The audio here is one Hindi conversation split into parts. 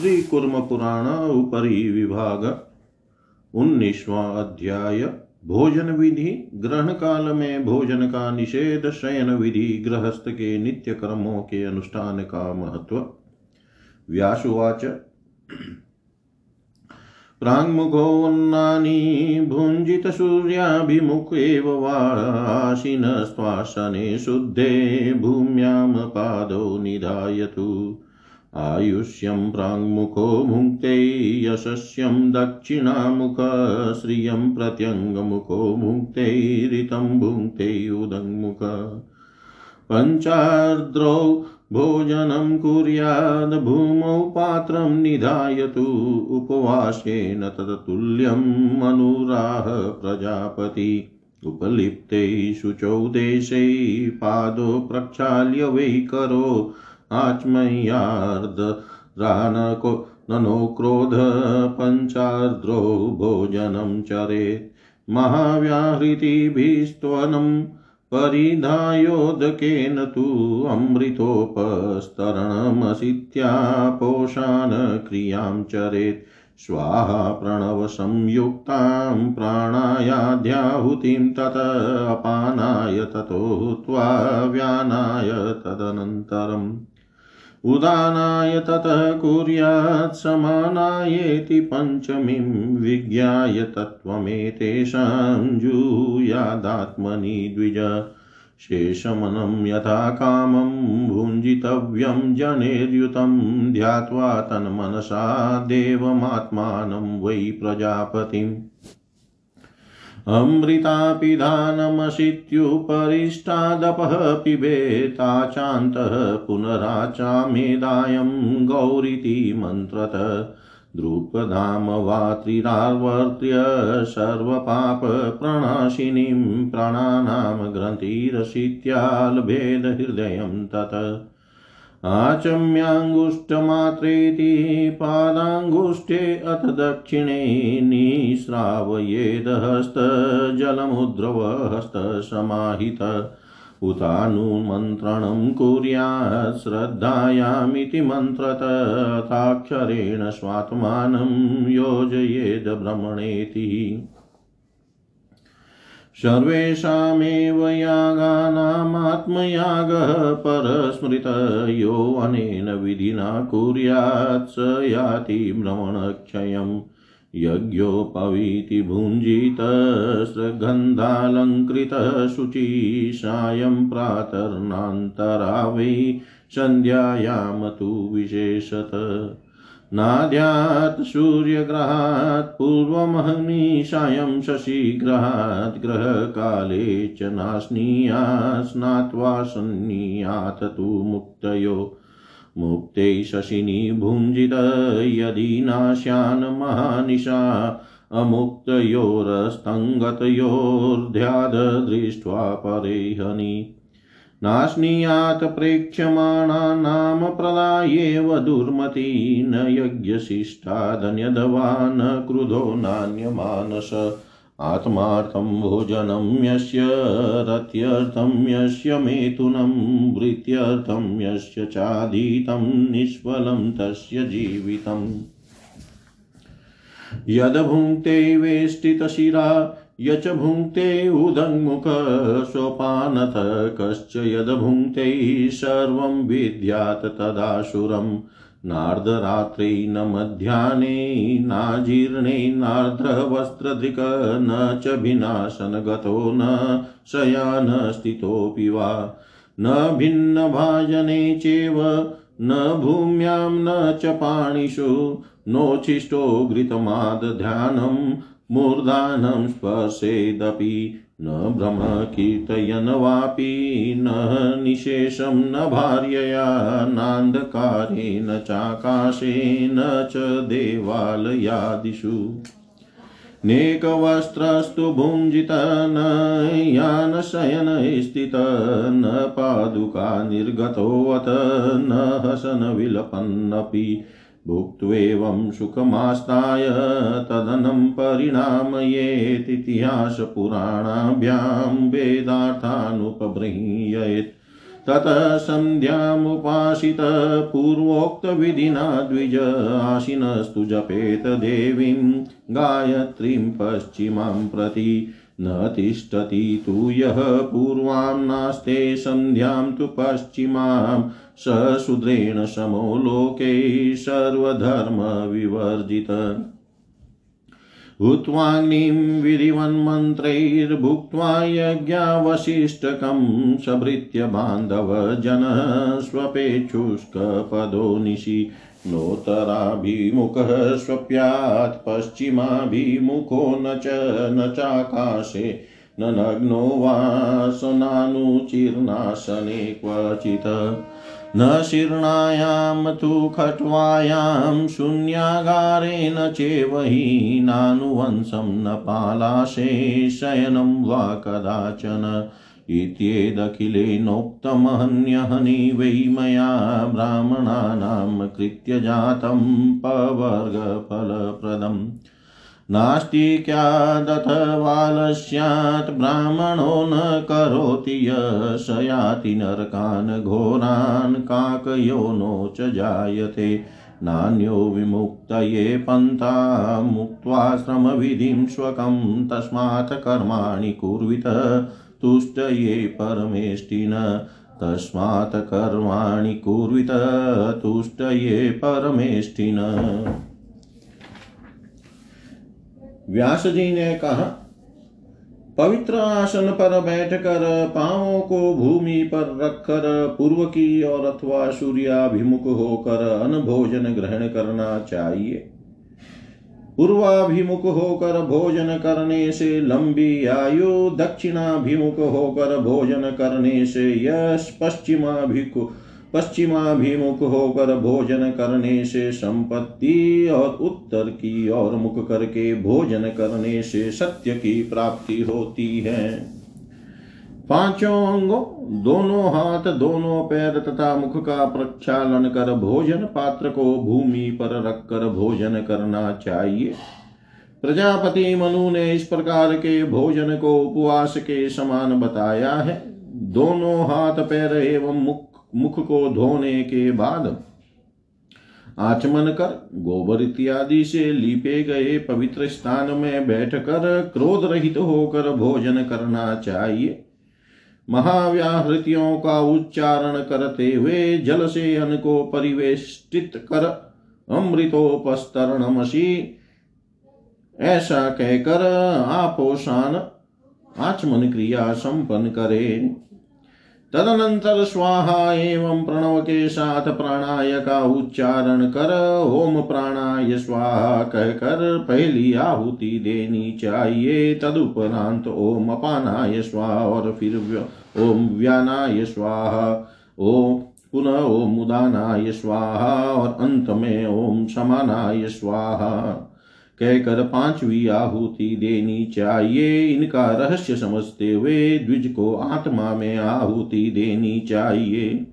श्री कुर्म पुराण उपरी विभाग। उन्नीसवा अध्याय। भोजन विधि ग्रहण काल में भोजन का निषेध शयन विधि गृहस्थ के नित्य कर्मों के अनुष्ठान का महत्व व्यासुवाच प्राङ्मुखोन्नानि भुञ्जितसूर्याभिमुख एव वाशिनस्त्वासने शुद्धे भूम्यां पादौ निधायतु। आयुष्यं प्राङ्मुखो भुङ्क्ते यशस्यं दक्षिणामुख श्रियं प्रत्यङ्गमुखो भुङ्क्ते ऋतं भुङ्क्ते उदङ्मुख। पञ्चार्द्रौ भोजनं कुर्याद्, भूमौ पात्रं निधायतु उपवासेन तत्तुल्यम् अनुराह प्रजापति। उपलिप्ते शुचौ देशे पादो प्रक्षाल्य वै करो आच्मय्यार्द्रानको ननो क्रोध पञ्चार्द्रो भोजनं चरेत् महाव्याहृतिभिस्त्वनम् परिधायोदकेन तु अमृतोपस्तरणमसित्यापोषान् क्रियाँ चरेत् स्वाहा प्रणवसंयुक्तां प्राणायाध्याहुतिं तत अपानाय ततो हुत्वा व्यानाय तदनन्तरम् उदानाय ततः कुर्यात् समानायेति पञ्चमीं विज्ञाय तत्त्वमेतेषां जूयादात्मनि द्विज शेषमनं यथा कामं भुञ्जितव्यं जनेर्युतं ध्यात्वा तन्मनसा देवमात्मानं वै प्रजापतिम्। अमृतापिधानमशित्युपरिष्टादपः पिबेताचान्तः पुनराचामेदायं गौरिति मन्त्रत। द्रुपदाम वा त्रिरावर्त्य सर्वपापप्रणाशिनीं प्राणानां ग्रन्थिरशीत्याल्भेदहृदयं तत्। आचम्याङ्गुष्ठमात्रेति पादाङ्गुष्ठे अथ दक्षिणे निःस्रावयेदहस्तजलमुद्रवहस्तसमाहित उतानुमन्त्रणं कुर्यात् श्रद्धायामिति मन्त्रतथाक्षरेण स्वात्मानं योजयेद भ्रमणेति सर्वेषामेव यागानामात्मयागः परस्मृत यो अनेन विधिना कुर्यात् स याति भ्रमणक्षयम्। यज्ञोपवीति भुञ्जितस्रगन्धालङ्कृतः शुचि सायं प्रातर्नान्तरा वै सन्ध्यायां तु विशेषत। नाद्यात् सूर्यग्रहात् पूर्वमहनिशायं शशिग्रहात् ग्रहकाले च नास्नीया स्नात्वा सन्नीयात् तु मुक्तयो। मुक्ते शशिनि भुञ्जित यदि नाश्यान् महानिशा, अमुक्तयोरस्तङ्गतयोर्ध्याद् दृष्ट्वा परेहनि। नाश्नीयात् प्रेक्ष्यमाणानां प्रदायेव दुर्मती न यज्ञशिष्टादन्यदवा न क्रुधो नान्यमानस। आत्मार्थं भोजनं यस्य, रत्यर्थं यस्य मेथुनं वृत्त्यर्थं यस्य चाधीतं, निष्फलं तस्य जीवितम्। यद्भुङ्क्ते वेष्टितशिरा यच भुङ्क्ते उदङ्मुख सोपानथ, कश्च यद्भुङ्क्ते सर्वं विद्यात् तदाशुरम् नार्धरात्रे न मध्याह्ने नाजीर्णे नार्धवस्त्रधृक न च विनाशनगतो न शयानस्थितोऽपि वा। न भिन्नभाजने चेव न भूम्यां न च पाणिषु नोच्छिष्टो घृतमादध्यानं मूर्धानं स्पर्शेदपि न भ्रमकीर्तयन् वापि न निशेषं न भार्यया नान्धकारे न चाकाशे न च देवालयादिषु। नेकवस्त्रस्तु भुञ्जित न यानशयनस्थित न पादुका निर्गतोऽथ न हसनविलपन्नपि भुक्त्वेवं सुखमास्ताय तदनं परिणामयेतिहासपुराणाभ्यां वेदार्थानुपबृंहयेत्। ततः सन्ध्यामुपासित पूर्वोक्तविधिना द्विज आशिनस्तु जपेत देवीं गायत्रीं पश्चिमां प्रति न तिष्ठति तु यः पूर्वां नास्ते सन्ध्यां तु पश्चिमां। स शूद्रेण समो लोके सर्वधर्मविवर्जित। हुत्वाग्निं विधिवन्मन्त्रैर्भुक्त्वा यज्ञावशिष्टकं सभृत्य बान्धवजनः स्वपेच्छुष्कपदो निशि। नोत्तराभिमुखः स्वप्यात् पश्चिमाभिमुखो न च, न चाकाशे, न नग्नो वा सनानुचीर्णासने क्वचित्। न शीर्णायां तु खट्वायां शून्यागारेण चेव हि नानुवंशं न पालाशे, शयनं वा कदाचन। इत्येदखिलेनोक्तमहन्यहनि वै मया ब्राह्मणानां कृत्यजातं पवर्गफलप्रदम् नास्तिक्यादथवालस्यात् ब्राह्मणो न करोति य स याति नरकान् घोरान् काकयोनो च जायते। नान्यो विमुक्तये पन्था मुक्त्वा श्रमविधिं स्वकं तस्मात् कर्माणि कुर्वित। तुष्टये परमेष्टिन, तस्मात् कर्माणि कुर्वित, तुष्टये परमेष्टिन। व्यास जी ने कहा, पवित्र आसन पर बैठकर पांवों को भूमि पर रखकर पूर्व की ओर अथवा सूर्याभिमुख होकर अन्न भोजन ग्रहण करना चाहिए। पूर्वाभिमुख होकर भोजन करने से लंबी आयु, दक्षिणाभिमुख होकर भोजन करने से यश पश्चिमाभिमुख पश्चिमाभिमुख होकर भोजन करने से संपत्ति और उत्तर की ओर मुख करके भोजन करने से सत्य की प्राप्ति होती है। पाँचों अंगों, दोनों हाथ, दोनों पैर तथा मुख का प्रक्षालन कर भोजन पात्र को भूमि पर रखकर भोजन करना चाहिए। प्रजापति मनु ने इस प्रकार के भोजन को उपवास के समान बताया है। दोनों हाथ, पैर एवं मुख मुख को धोने के बाद आचमन कर गोबर इत्यादि से लीपे गए पवित्र स्थान में बैठकर क्रोध रहित होकर भोजन करना चाहिए। महाव्याहृतियों का उच्चारण करते हुए जल से अन्न को परिवेष्टित कर अमृतोपस्तरणमसी ऐसा कहकर आपोषान आचमन क्रिया संपन्न करे। तदनंतर स्वाहा एवं प्रणव के साथ प्राणाय का उच्चारण कर ओम प्राणाय स्वाहा कहकर पहली आहुति देनी चाहिए। तदुपरांत ओम अपानाय स्वाहा और फिर ओम व्यानाय स्वाहा, ओम पुनः ओम उदानाय स्वाहा, और अंत में ओम समानाय स्वाहा। कहकर पांचवी आहुति देनी चाहिए, इनका रहस्य समझते हुए द्विज को आत्मा में आहुति देनी चाहिए।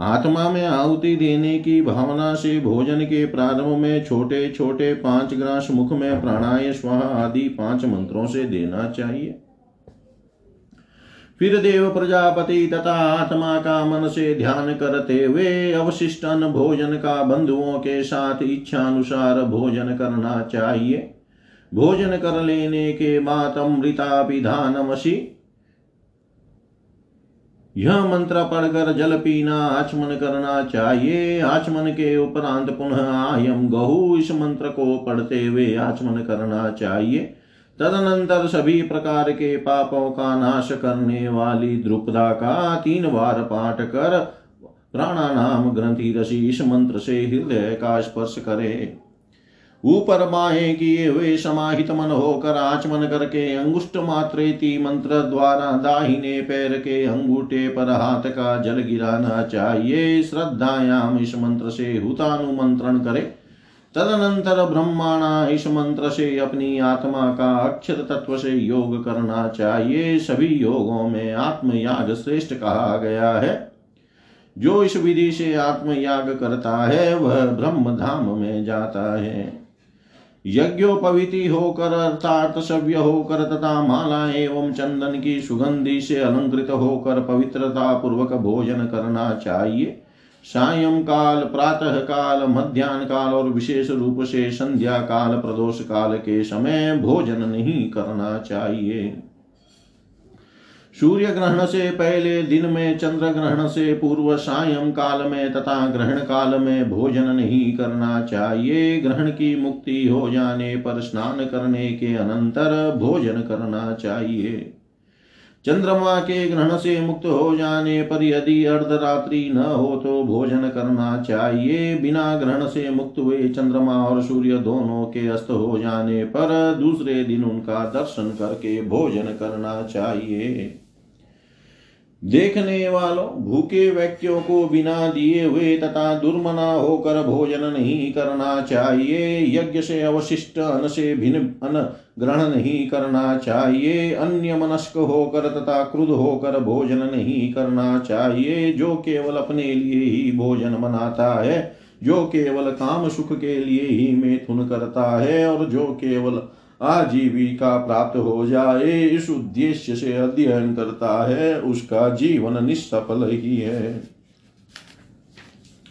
आत्मा में आहुति देने की भावना से भोजन के प्रारंभ में छोटे छोटे पाँच ग्रास मुख में प्राणाय, स्वाहा आदि पाँच मंत्रों से देना चाहिए। फिर देव प्रजापति तथा आत्मा का मन से ध्यान करते हुए अवशिष्ट भोजन का बंधुओं के साथ इच्छा अनुसार भोजन करना चाहिए। भोजन कर लेने के बाद अमृतापिधानमसी यह मंत्र पढ़कर जल पीना आचमन करना चाहिए। आचमन के उपरांत पुनः आयम गहु इस मंत्र को पढ़ते हुए आचमन करना चाहिए। तदनंतर सभी प्रकार के पापों का नाश करने वाली द्रुपदा का तीन बार पाठ कर प्राणानाम ग्रंथि रसी इस मंत्र से हृदय का स्पर्श करे। ऊपर बाहे किए हुए समाहित मन होकर आचमन करके अंगुष्ट मात्रेति मंत्र द्वारा दाहिने पैर के अंगूठे पर हाथ का जल गिराना चाहिए। श्रद्धायाम इस मंत्र से हुतानुमंत्रण करे। तदनंतर ब्रह्माणा इस मंत्र से अपनी आत्मा का अक्षर तत्व से योग करना चाहिए। सभी योगों में आत्मयाग श्रेष्ठ कहा गया है। जो इस विधि से आत्मयाग करता है, वह ब्रह्म धाम में जाता है। यज्ञोपविति होकर, अर्थात सव्य होकर, तथा माला एवं चंदन की सुगंधि से अलंकृत होकर पवित्रता पूर्वक भोजन करना चाहिए। सायं काल, प्रातः काल मध्यान्ह काल और विशेष रूप से संध्या काल, प्रदोष काल के समय भोजन नहीं करना चाहिए। सूर्य ग्रहण से पहले दिन में, चंद्र ग्रहण से पूर्व सायं काल में तथा ग्रहण काल में भोजन नहीं करना चाहिए। ग्रहण की मुक्ति हो जाने पर स्नान करने के अनंतर भोजन करना चाहिए। चंद्रमा के ग्रहण से मुक्त हो जाने पर यदि अर्धरात्रि न हो तो भोजन करना चाहिए। बिना ग्रहण से मुक्त हुए चंद्रमा और सूर्य दोनों के अस्त हो जाने पर दूसरे दिन उनका दर्शन करके भोजन करना चाहिए। देखने वालों, भूखे व्यक्तियों को बिना दिए हुए तथा दुर्मना होकर भोजन नहीं करना चाहिए। यज्ञ से अवशिष्ट अन से भिन्न अन्न ग्रहण नहीं करना चाहिए। अन्य मनस्क होकर तथा क्रुद्ध होकर भोजन नहीं करना चाहिए। जो केवल अपने लिए ही भोजन बनाता है, जो केवल काम सुख के लिए ही मैथुन करता है, और जो केवल आजीविका प्राप्त हो जाए, इस उद्देश्य से अध्ययन करता है, उसका जीवन निष्सफल ही है।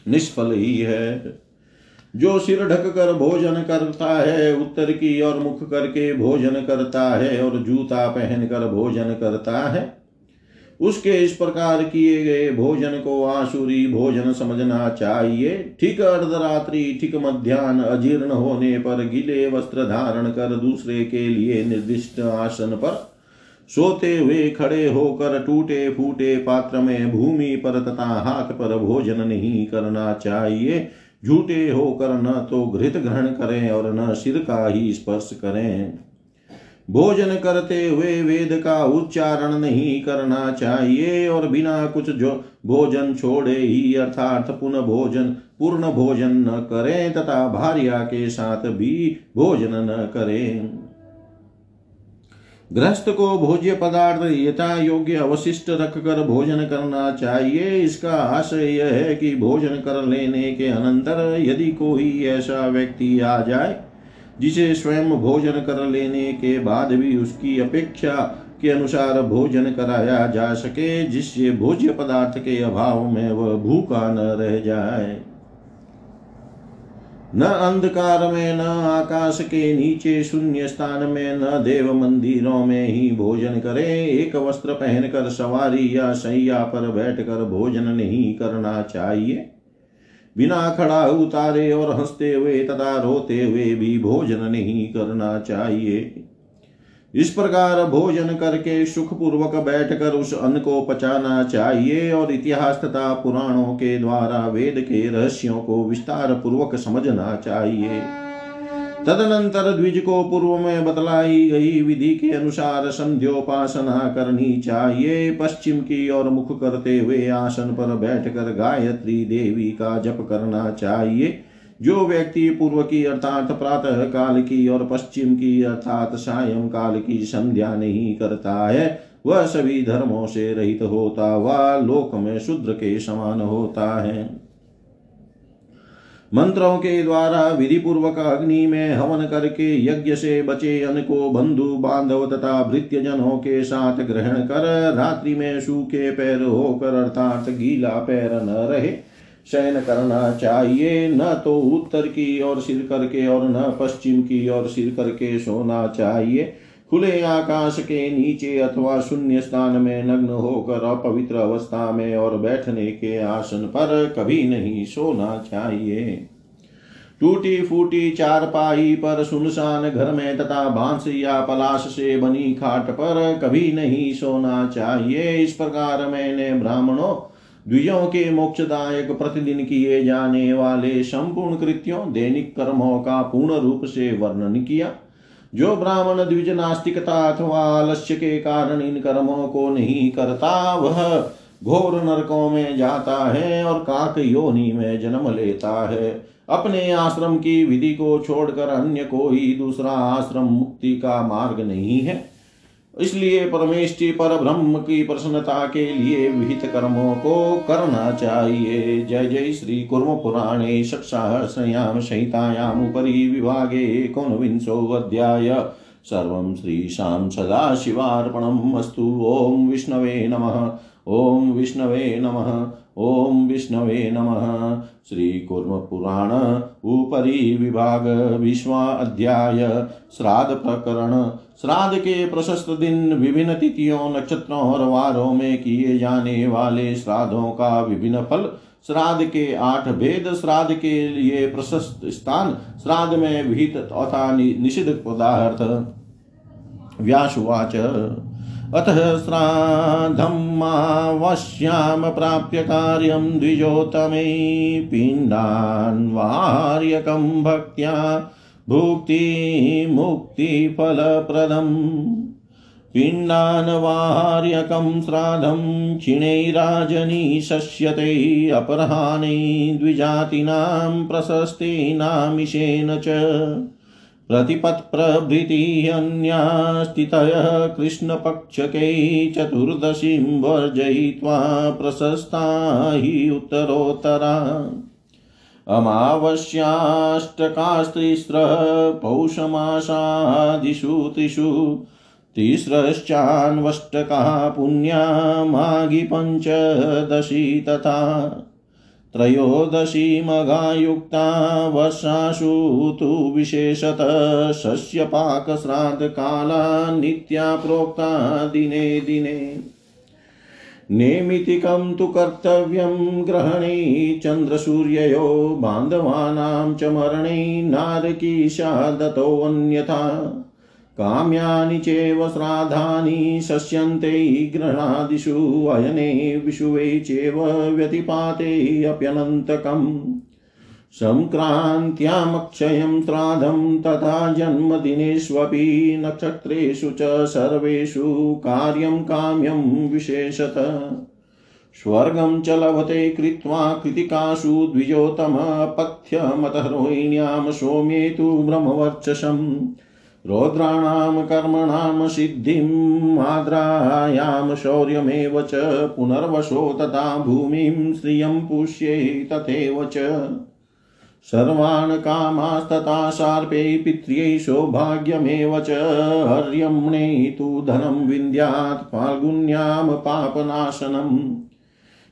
निष्फल ही है। जो सिर ढक कर भोजन करता है, उत्तर की ओर मुख करके भोजन करता है, और जूता पहन कर भोजन करता है उसके इस प्रकार किए गए भोजन को आसुरी भोजन समझना चाहिए। ठीक अर्धरात्रि, ठीक मध्यान्ह अजीर्ण होने पर गिले वस्त्र धारण कर दूसरे के लिए निर्दिष्ट आसन पर सोते हुए खड़े होकर टूटे फूटे पात्र में भूमि पर तथा हाथ पर भोजन नहीं करना चाहिए। झूठे होकर न तो घृत ग्रहण करें और न सिर का ही स्पर्श करें। भोजन करते हुए वेद का उच्चारण नहीं करना चाहिए और बिना कुछ जो भोजन छोड़े ही अर्थात पुनः भोजन, पूर्ण भोजन न करें तथा भार्या के साथ भी भोजन न करें। गृहस्थ को भोज्य पदार्थ यथा योग्य अवशिष्ट रख कर भोजन करना चाहिए। इसका आशय यह है कि भोजन कर लेने के अनंतर यदि कोई ऐसा व्यक्ति आ जाए जिसे स्वयं भोजन कर लेने के बाद भी उसकी अपेक्षा के अनुसार भोजन कराया जा सके, जिससे भोज्य पदार्थ के अभाव में वह भूखा न रह जाए। न अंधकार में, न आकाश के नीचे, शून्य स्थान में, न देव मंदिरों में ही भोजन करे। एक वस्त्र पहनकर सवारी या सैया पर बैठकर भोजन नहीं करना चाहिए। बिना खड़ा उतारे और हँसते हुए तथा रोते हुए भी भोजन नहीं करना चाहिए। इस प्रकार भोजन करके सुखपूर्वक बैठकर उस अन्न को पचाना चाहिए और इतिहास तथा पुराणों के द्वारा वेद के रहस्यों को विस्तार पूर्वक समझना चाहिए। तदनंतर द्विज को पूर्व में बतलाई गई विधि के अनुसार संध्योपासना करनी चाहिए। पश्चिम की ओर मुख करते हुए आसन पर बैठकर गायत्री देवी का जप करना चाहिए। जो व्यक्ति पूर्व की अर्थात प्रातः काल की और पश्चिम की अर्थात सायं काल की संध्या नहीं करता है, वह सभी धर्मों से रहित होता वह लोक में शूद्र के समान होता है। मंत्रों के द्वारा विधि पूर्वक अग्नि में हवन करके यज्ञ से बचे अन्न को बंधु बांधव तथा भृत्य जनों के साथ ग्रहण कर रात्रि में सूखे पैर होकर अर्थात गीला पैर न रहे। शयन करना चाहिए, न तो उत्तर की ओर सिर करके और न पश्चिम की ओर सिर करके सोना चाहिए। खुले आकाश के नीचे अथवा शून्य स्थान में नग्न होकर अपवित्र अवस्था में और बैठने के आसन पर कभी नहीं सोना चाहिए। टूटी फूटी चारपाई पर सुनसान घर में तथा बाँस या पलाश से बनी खाट पर कभी नहीं सोना चाहिए। इस प्रकार मैंने ब्राह्मणों, द्विजों के मोक्षदायक प्रतिदिन किए जाने वाले संपूर्ण कृत्यों, दैनिक कर्मों का पूर्ण रूप से वर्णन किया। जो ब्राह्मण द्विज नास्तिकता अथवा आलस्य के कारण इन कर्मों को नहीं करता, वह घोर नरकों में जाता है और काक योनि में जन्म लेता है। अपने आश्रम की विधि को छोड़कर अन्य कोई दूसरा आश्रम मुक्ति का मार्ग नहीं है। इसलिए परमेष्टि पर ब्रह्म की प्रसन्नता के लिए विहित कर्मों को करना चाहिए। जय जय श्री कुर्म पुराणे षट्सहस्रयां संहितायाम् उपरी विभागे एकोनविंशोऽध्याय। सर्वं श्रीशां सदाशिवार्पणम् अस्तु। ॐ विष्णवे नमः। ओं विष्णवे नमः। ॐ विष्णवे नमः। श्रीकुर्मपुराण उपरि विभाग, विश्वा अध्याय, श्राद्ध प्रकरण। श्राद्ध के प्रशस्त दिन विभिन्न तिथियों, नक्षत्रों और वारों में किए जाने वाले श्राद्धों का विभिन्न फल, श्राद्ध के आठ भेद श्राद्ध के लिए प्रशस्त स्थान, श्राद्ध में विहित तथा निषिद्ध पदार्थ। व्यासुवाच। अतः श्राद्धमावश्यां प्राप्य कार्यं द्विजोतमे पिण्डान्वार्यकं भक्त्या भुक्तिमुक्तिफलप्रदम्। पिण्डानवार्यकं श्राद्धं क्षिणैराजनी शस्यते अपराह्ने द्विजातीनां प्रशस्तीनामिषेण च। प्रतिपत्प्रभृति अन्यास्थितयः कृष्णपक्षकै चतुर्दशीं वर्जयित्वा प्रशस्ता हि उत्तरोत्तरा। अमावस्याष्टकास्त्रिस्रः पौषमासादिषु त्रिषु तिस्रश्चान्वष्टकाः पुण्या माघि तथा त्रयोदशी मघायुक्ता वर्षासु तु विशेषतः सस्यपाकश्राद्धकाला नित्या प्रोक्ता दिने दिने। नेमितिकं तु कर्तव्यं ग्रहणे चन्द्रसूर्ययो, बान्धवानां च मरणे नारकीशादतोऽन्यथा। काम्यानि चैव श्राद्धानि शस्यन्ते गृह्णादिषु अयने विषुवे चैव व्यतिपाते अप्यनन्तकम्। सङ्क्रान्त्यामक्षयं श्राद्धं तथा जन्मदिनेष्वपि नक्षत्रेषु च सर्वेषु कार्यं काम्यं विशेषत। स्वर्गं च लभते कृत्वा कृतिकासु द्विजोतमपथ्यमतः रोहिण्यां सौम्ये तु ब्रह्मवर्चसम्। रौद्राणां कर्मणां सिद्धिम् आद्रायां शौर्यमेव च पुनर्वशो तथा भूमिं श्रियं पुष्ये तथैव च। सर्वान् कामास्तथा शार्पे पित्र्यै सौभाग्यमेव च। हर्यम्णे तु धनं विन्द्यात्, फाल्गुन्यां पापनाशनम्।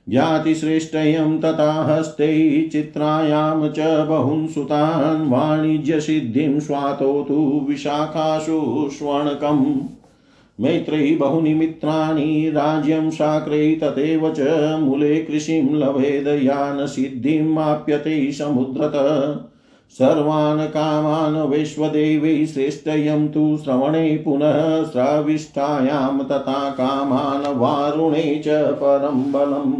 ज्ञातिश्रेष्ठयं तथा हस्ते चित्रायां च बहून् सुतान् वाणिज्यसिद्धिं स्वातो तु विशाखासु स्वर्णकम्। मैत्रै बहूनि मित्राणि राज्यं शाक्रै तथैव च मूले कृषिं लभेद यानसिद्धिमाप्यते समुद्रतः। सर्वान् कामान् वैश्वदेवै श्रेष्ठयं तु श्रवणे पुनः स्रविष्ठायां तथा कामान् वारुणे च परं बलम्।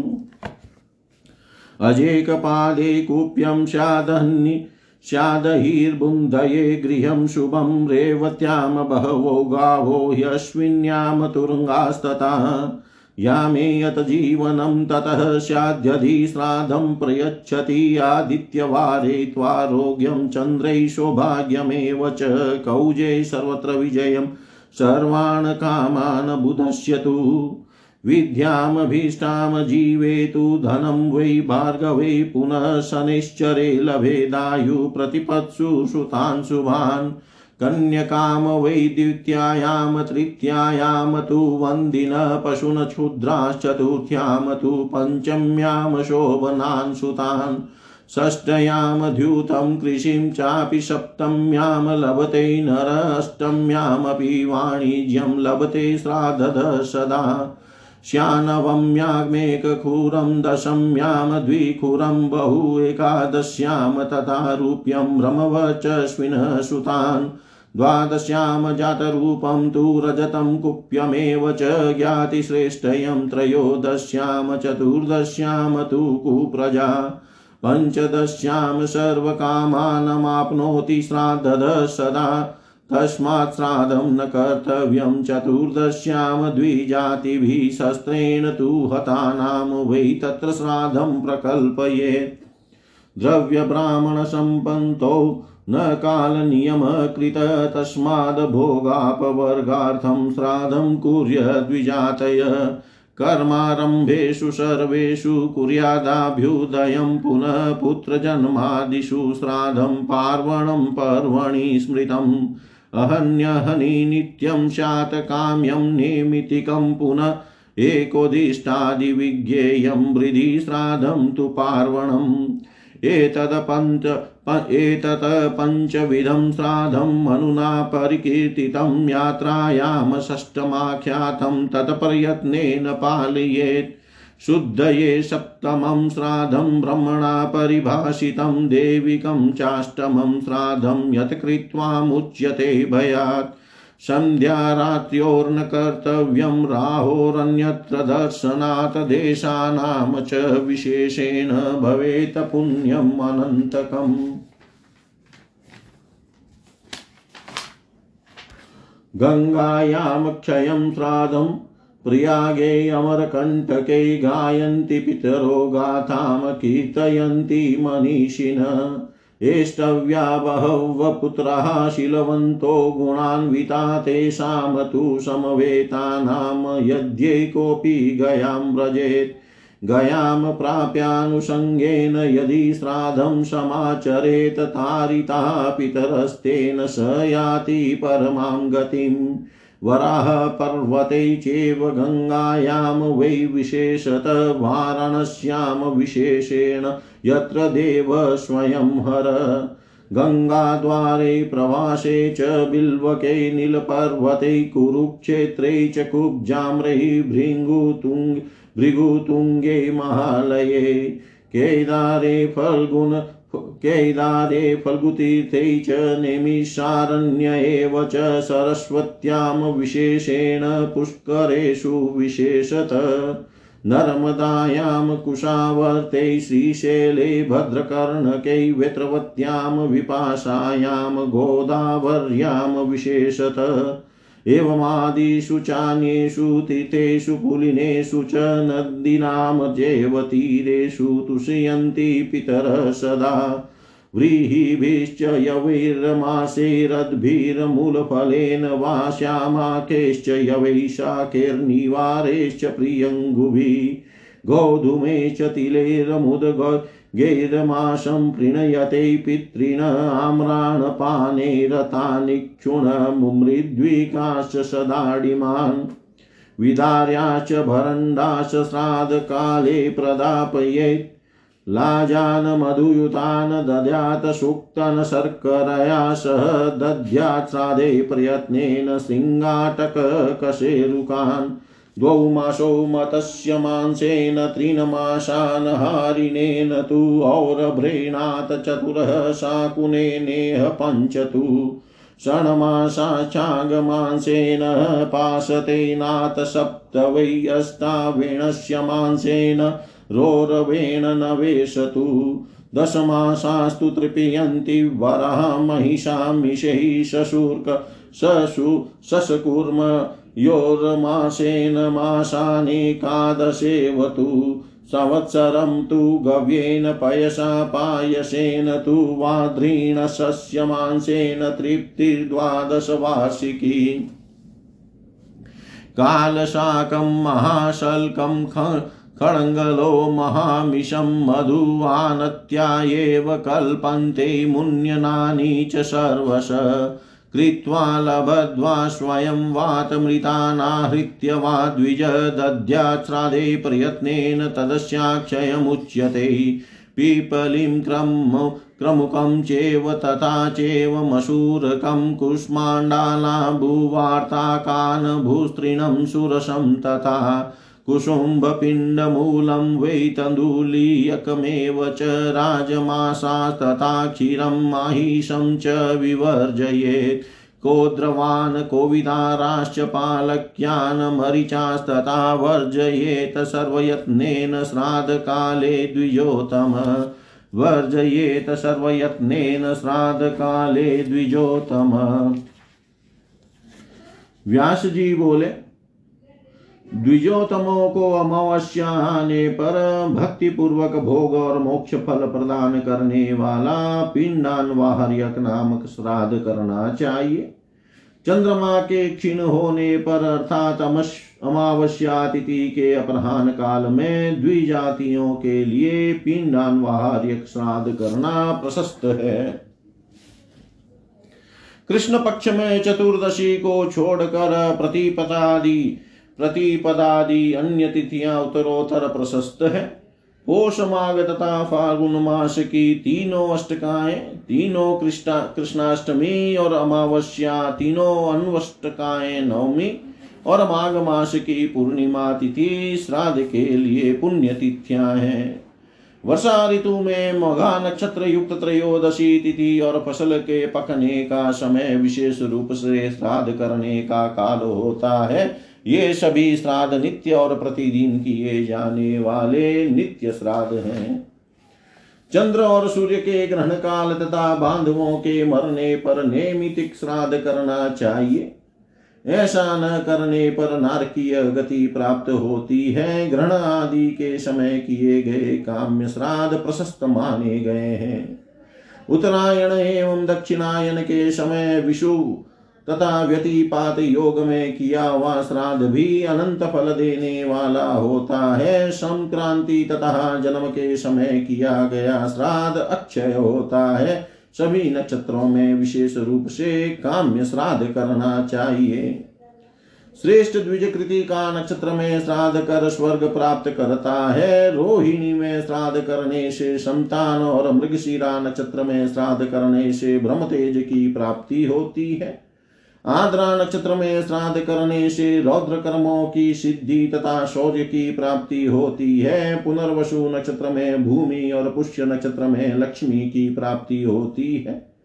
अजेकपादे कूप्यं स्यादन्नि स्यादहिर्बुन्धये गृहं शुभं रेवत्यां बहवो गावो ह्यश्विन्यां तुरङ्गास्तथा यामेयत जीवनं ततः स्याद्यधिश्राद्धं प्रयच्छति आदित्यवारे त्वारोग्यं चन्द्रै सौभाग्यमेव च कौजे सर्वत्र विजयं सर्वान् कामान् बुधस्यतु। विद्यामभीष्टां जीवेतु धनं वै भार्गवे पुनः शनिश्चरे लभेदायु प्रतिपत्सु श्रुतान् शुभान् कन्यकाम वै द्वितीयायां तृतीयायां तु वन्दिनः पशून् क्षुद्राश्चतुर्थ्यां तु पञ्चम्यां शोभनान् सुतान्। षष्ठ्यां द्यूतं कृषिं चापि सप्तम्यां लभते नरष्टम्यामपि वाणिज्यं लभते श्राद्धद सदा। श्यानवम्यामेकखुरं दशम्यां द्विखुरं बहु एकादश्यां तथा रूप्यं भ्रमवचस्विनः सुतान्। द्वादश्यां जातरूपं तु रजतं कुप्यमेव च ज्ञातिश्रेष्ठयं त्रयोदश्यां चतुर्दश्यां तु कुप्रजा पञ्चदश्यां सर्वकामानमाप्नोति श्राद्धद सदा। तस्मात् श्राद्धं न कर्तव्यं चतुर्दश्यां द्विजातिभिः शस्त्रेण तु हतानां वै तत्र श्राद्धं प्रकल्पयेत् द्रव्यब्राह्मणसम्पन्तो न कालनियमकृत तस्माद्भोगापवर्गार्थं श्राद्धं कुर्यद्विजातय कर्मारम्भेषु सर्वेषु कुर्यादाभ्युदयं पुनः पुत्रजन्मादिषु श्राद्धं पार्वणं पर्वणि स्मृतम्। अहन्यहनि नित्यं स्यात् काम्यं नेमितिकं पुनः एकोदिष्टादिविज्ञेयं हृदि श्राद्धं तु पार्वणम्। एतदपञ्च एतत् पञ्चविधं श्राद्धम् अनुना परिकीर्तितं यात्रायां षष्ठमाख्यातं तत्प्रयत्नेन पालयेत्। शुद्धये सप्तमं श्राद्धं ब्रह्मणा परिभाषितं देविकं चाष्टमं श्राद्धं यत् कृत्वामुच्यते भयात्। सन्ध्यारात्र्योर्न कर्तव्यं राहोरन्यत्र दर्शनात् देशानां च विशेषेण भवेत् पुण्यम् अनन्तकम्। गङ्गायां क्षयं श्राद्धं प्रियागे अमरकण्टके गायन्ति पितरो गाथां कीर्तयन्ति मनीषिणः। एष्टव्या बहवः पुत्राः शीलवन्तो गुणान्विता तेषां तु समवेतानां यद्ये कोऽपि गयां व्रजेत्। गयां प्राप्यानुषङ्गेन यदि श्राद्धं समाचरेत् तारिता पितरस्तेन स याति परमां गतिम्। वराहपर्वते चैव गङ्गायां वै विशेषत वाराणस्यां विशेषेण यत्र देव स्वयं हर। गङ्गाद्वारे प्रवासे च बिल्वके नीलपर्वते कुरुक्षेत्रे च कुब्जाम्रै भृङ्गुतुङ्ग भृगुतुङ्गे महालये। केदारे फल्गुन केदारे फल्गुतीर्थे च नेमिषारण्य एव च सरस्वत्यां विशेषेण पुष्करेषु विशेषत। नर्मदायां कुशावर्ते श्रीशैले भद्रकर्णकै वेत्रवत्यां विपाशायां गोदावर्यां विशेषत। एवमादिषु चान्येषु तीर्थेषु पुलिनेषु च नदीनां जैवतीरेषु तुषयन्ति पितरः सदा। व्रीहिभिश्च यवैर्मासेरद्भिर्मूलफलेन वा श्यामाकेश्च यवैशाखेर्निवारेश्च प्रियङ्गुभिः। गोधूमे च तिलेरमुदगैर्माशं प्रीणयते पितॄन् आम्राणपाने रतानिक्षुणमुमृद्विकाश्च सदाडिमान् विदार्याश्च भरण्डाश्च श्राद्धकाले प्रदापयेत्। लाजान् मधुयुतान् दद्यात् सूक्तन् शर्करया सह दद्यात् श्राद्धे प्रयत्नेन शृङ्गाटककशेरुकान् द्वौ मासौ मतस्य मांसेन त्रीन्मासान् हारिणेन तु औरभ्रेणात् चतुरः शाकुनेनेह पञ्च तु षण्मासाचागमांसेन पाशतेनाथ सप्त वै अस्तावेणस्य मांसेन रोरवेण नवेशतु। दशमासास्तु तृपीयन्ति वराः महिषामिषैः शशुर्क शशु शशकुर्म योर्मासेन मासानेकादशेवतु संवत्सरं तु गव्येन पयसा पायसेन तु वाध्रीणशस्यमांसेन तृप्तिर्द्वादशवार्षिकी। कालशाकं महाशल्कं खड्गलो महामिषं मधुवानत्या एव कल्पन्ते मुन्यनानि च सर्वश। कृत्वा लभद्वा स्वयं वातमृतानाहृत्य वा द्विज दद्याच्छ्राद्धे प्रयत्नेन तदस्याक्षयमुच्यते। पीपलिं क्रम क्रमुकं चेव तथा चैव मशूरकं कुष्माण्डालाम्बुवार्ताकान् भूस्त्रीणं सुरसं तथा कुसुम्बपिण्डमूलं वै तण्डुलीयकमेव च राजमासास्तथा क्षीरं माहिषं च विवर्जयेत्। कोद्रवान् कोविदाराश्च पालक्यान् मरिचास्तथा वर्जयेत सर्वयत्नेन श्राद्धकाले द्विजोतम। वर्जयेत सर्वयत्नेन श्राद्धकाले द्विजोतम। व्यास जी बोले द्विजोतमों को अमावस्या आने पर भक्ति पूर्वक भोग और मोक्ष फल प्रदान करने वाला पिंडान वाहर्यक नामक श्राद्ध करना चाहिए। चंद्रमा के क्षीण होने पर अर्थात अमावस्या तिथि के अपराह्न काल में द्विजातियों के लिए पिंडान वाहर्यक श्राद्ध करना प्रशस्त है। कृष्ण पक्ष में चतुर्दशी को छोड़कर प्रतिपदादि प्रतिपदादि अन्य तिथियाँ उत्तरोत्तर प्रशस्त है। पोष माघ तथा फागुन मास की तीनों अष्टकाएँ, तीनों कृष्णा, कृष्णाष्टमी और अमावस्या, तीनों अन्वष्टकाएँ नवमी और माघ मास की पूर्णिमा तिथि श्राद्ध के लिए पुण्य तिथियाँ हैं। वर्षा ऋतु में मघा नक्षत्र युक्त त्रयोदशी तिथि और फ़सल के पकने का समय विशेष रूप से श्राद्ध करने का काल होता है। ये सभी श्राद्ध नित्य और प्रतिदिन किए जाने वाले नित्य श्राद्ध हैं। चंद्र और सूर्य के ग्रहण काल तथा बांधवों के मरने पर नियमित श्राद्ध करना चाहिए। ऐसा न करने पर नारकीय गति प्राप्त होती है। ग्रहण आदि के समय किए गए काम्य श्राद्ध प्रशस्त माने गए हैं। उत्तरायण एवं दक्षिणायन के समय विषु तथा व्यतिपात योग में किया हुआ श्राद्ध भी अनंत फल देने वाला होता है। संक्रांति तथा जन्म के समय किया गया श्राद्ध अक्षय होता है। सभी नक्षत्रों में विशेष रूप से काम्य श्राद्ध करना चाहिए। श्रेष्ठ द्विजकृति का नक्षत्र में श्राद्ध कर स्वर्ग प्राप्त करता है। रोहिणी में श्राद्ध करने से संतान और मृगशिरा नक्षत्र में श्राद्ध करने से ब्रह्म तेज की प्राप्ति होती है। आद्रा नक्षत्र में श्राद्ध करने से रौद्र कर्मों की सिद्धि तथा शौर्य की प्राप्ति होती है। पुनर्वसु नक्षत्र में भूमि और पुष्य नक्षत्र में लक्ष्मी की प्राप्ति होती है।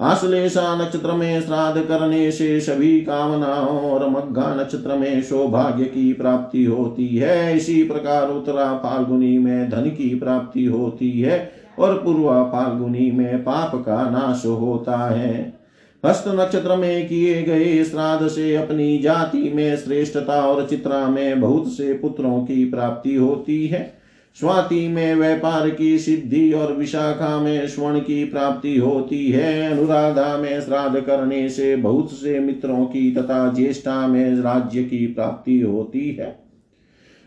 आश्लेषा नक्षत्र में श्राद्ध करने से सभी कामनाओं और मग्घा नक्षत्र में सौभाग्य की प्राप्ति होती है। इसी प्रकार उत्तरा फाल्गुनी में धन की प्राप्ति होती है और पूर्वा फाल्गुनी में पाप का नाश होता है। हस्त नक्षत्र में किए गए श्राद्ध से अपनी जाति में श्रेष्ठता और चित्रा में बहुत से पुत्रों की प्राप्ति होती है। स्वाति में व्यापार की सिद्धि और विशाखा में स्वर्ण की प्राप्ति होती है। अनुराधा में श्राद्ध करने से बहुत से मित्रों की तथा ज्येष्ठा में राज्य की प्राप्ति होती है।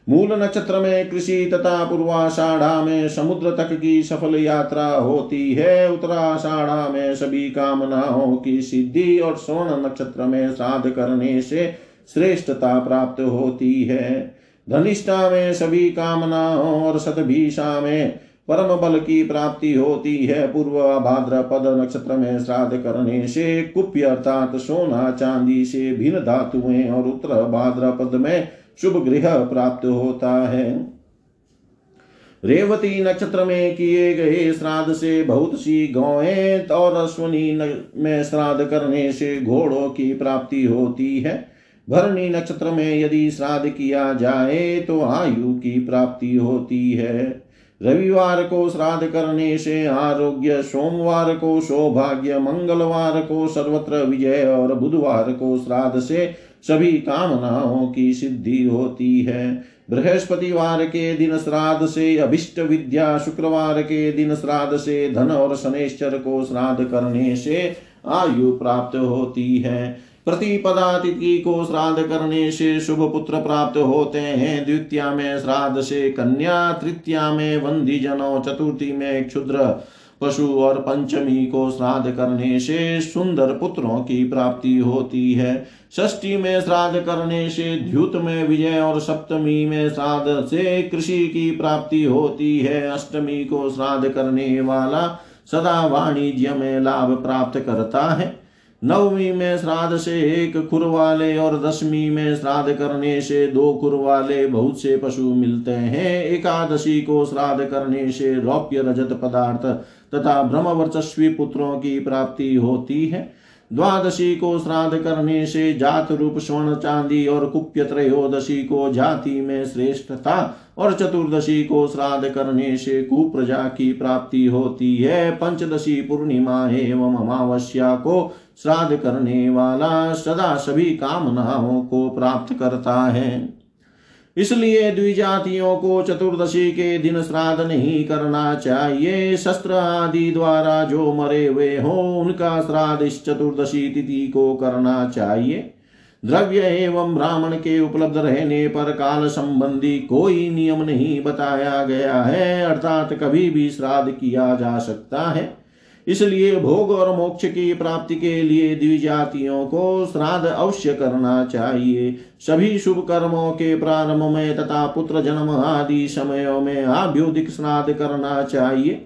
मूल नक्षत्र में कृषि तथा पूर्वाषाढ़ा में समुद्र तक की सफल यात्रा होती है। उत्तराषाढ़ा में सभी कामनाओं की सिद्धि और स्वर्ण नक्षत्र में श्राद्ध करने से श्रेष्ठता प्राप्त होती है। धनिष्ठा में सभी कामनाओं और सतभीषा में परम बल की प्राप्ति होती है। पूर्व भाद्रपद नक्षत्र में श्राद्ध करने से कुप्य अर्थात सोना, चांदी से भिन्न धातुएँ और उत्तर भाद्रपद में शुभ गृह प्राप्त होता है। रेवती नक्षत्र में किए गए श्राद्ध से बहुत सी गौएँ और अश्वनी में श्राद्ध करने से घोड़ों की प्राप्ति होती है। भरणी नक्षत्र में यदि श्राद्ध किया जाए तो आयु की प्राप्ति होती है। रविवार को श्राद्ध करने से आरोग्य, सोमवार को सौभाग्य, मंगलवार को सर्वत्र विजय और बुधवार को श्राद्ध से सभी कामनाओं की सिद्धि होती है। बृहस्पतिवार के दिन श्राद्ध से, अभिष्ट विद्या शुक्रवार के दिन श्राद्ध से, धन और शनेश्चर को श्राद्ध करने से आयु प्राप्त होती है। प्रतिपदा तिथि को श्राद्ध करने से शुभ पुत्र प्राप्त होते हैं। द्वितीया में श्राद्ध से कन्या, तृतीया में वंदी जनों चतुर्थी में क्षुद्र पशु और पंचमी को श्राद्ध करने से सुंदर पुत्रों की प्राप्ति होती है। षष्ठी में श्राद्ध करने से द्युत में विजय और सप्तमी में श्राद्ध से कृषि की प्राप्ति होती है। अष्टमी को श्राद्ध करने वाला सदा वाणिज्य में लाभ प्राप्त करता है। नवमी में श्राद्ध से एक खुर वाले और दसवीं में श्राद्ध करने से दो खुर वाले बहुत से पशु मिलते हैं। एकादशी को श्राद्ध करने से रौप्य रजत पदार्थ तथा ब्रह्म वर्चस्वी पुत्रों की प्राप्ति होती है। द्वादशी को श्राद्ध करने से जात रूप स्वर्ण, चांदी और कुप्य त्रयोदशी को जाति में श्रेष्ठता और चतुर्दशी को श्राद्ध करने से कुप्रजा की प्राप्ति होती है। पंचदशी पूर्णिमा एवं अमावस्या को श्राद्ध करने वाला सदा सभी कामनाओं को प्राप्त करता है। इसलिए द्विजातियों को चतुर्दशी के दिन श्राद्ध नहीं करना चाहिए। शस्त्र आदि द्वारा जो मरे हुए हो, उनका श्राद्ध इस चतुर्दशी तिथि को करना चाहिए। द्रव्य एवं ब्राह्मण के उपलब्ध रहने पर काल संबंधी कोई नियम नहीं बताया गया है। अर्थात कभी भी श्राद्ध किया जा सकता है। इसलिए भोग और मोक्ष की प्राप्ति के लिए द्विजातियों को श्राद्ध अवश्य करना चाहिए। सभी शुभ कर्मों के प्रारंभ में तथा पुत्र जन्म आदि समयों में आभ्युदिक श्राद्ध करना चाहिए।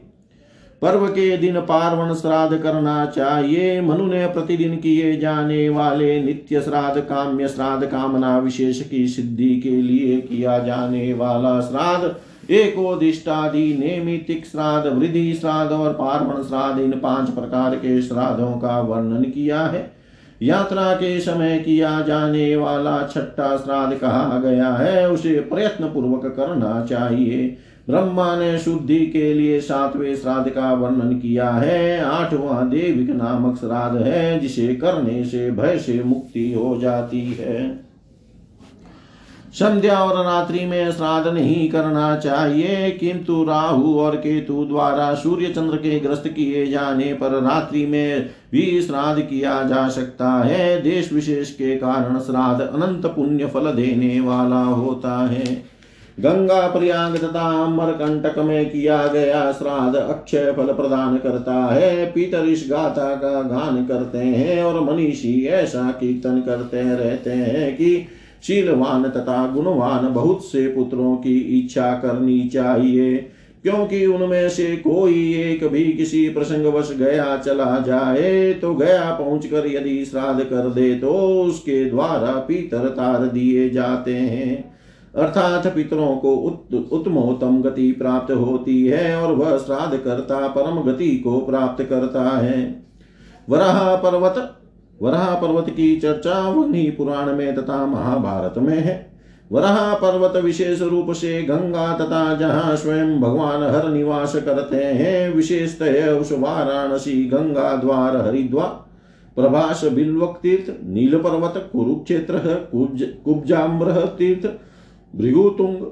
पर्व के दिन पार्वण श्राद्ध करना चाहिए। मनु ने प्रतिदिन किए जाने वाले नित्य श्राद्ध, काम्य श्राद्ध, कामना विशेष की सिद्धि के लिए किया जाने वाला श्राद्ध एकोदिष्टादि नेमितिक श्राद्ध, वृद्धि श्राद्ध और पार्वण श्राद्ध, इन पाँच प्रकार के श्राद्धों का वर्णन किया है। यात्रा के समय किया जाने वाला छठा श्राद्ध कहा गया है, उसे प्रयत्न पूर्वक करना चाहिए। ब्रह्मा ने शुद्धि के लिए सातवें श्राद्ध का वर्णन किया है। आठवां देविक नामक श्राद्ध है, जिसे करने से भय से मुक्ति हो जाती है। संध्या और रात्रि में श्राद्ध नहीं करना चाहिए। किंतु राहु और केतु द्वारा सूर्य चंद्र के ग्रस्त किए जाने पर रात्रि में भी श्राद्ध किया जा सकता है। देश विशेष के कारण श्राद्ध अनंत पुण्य फल देने वाला होता है। गंगा, प्रयाग तथा अमर कंटक में किया गया श्राद्ध अक्षय फल प्रदान करता है। पीतर इस गाथा का गान करते हैं और मनीषी ऐसा कीर्तन करते रहते हैं कि शीलवान तथा गुणवान बहुत से पुत्रों की इच्छा करनी चाहिए क्योंकि उनमें से कोई एक भी किसी प्रसंगवश गया चला जाए तो गया पहुंचकर यदि श्राद्ध कर दे तो उसके द्वारा पीतर तार दिए जाते हैं। अर्थात पितरों को उत, उत्तमोत्तम गति प्राप्त होती है और वह श्राद्ध करता परम गति को प्राप्त करता है। वराह पर्वत वराह पर्वत की चर्चा वही पुराण में तथा महाभारत में है। वराह पर्वत विशेष रूप से गंगा तथा जहाँ स्वयं भगवान हर निवास करते हैं, विशेषतः उस वाराणसी गंगा द्वार, हरिद्वार, प्रभास बिल्वक तीर्थ नील पर्वत कुरुक्षेत्र कुब्जाम्र तीर्थ, भृगुतुंग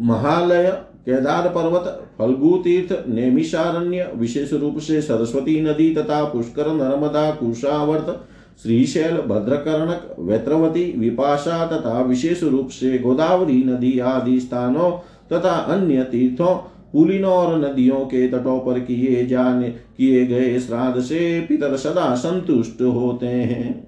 महालय केदार पर्वत फल्गु तीर्थ नेमिषारण्य, विशेष रूप से सरस्वती नदी तथा पुष्कर नर्मदा, कुशावर्त, श्रीशैल, भद्रकर्णक, वैत्रवती, विपाशा तथा विशेष रूप से गोदावरी नदी आदि स्थानों तथा अन्य तीर्थों पुलिनों और नदियों के तटों पर किए जाने, किए गए श्राद्ध से पितर सदा संतुष्ट होते हैं।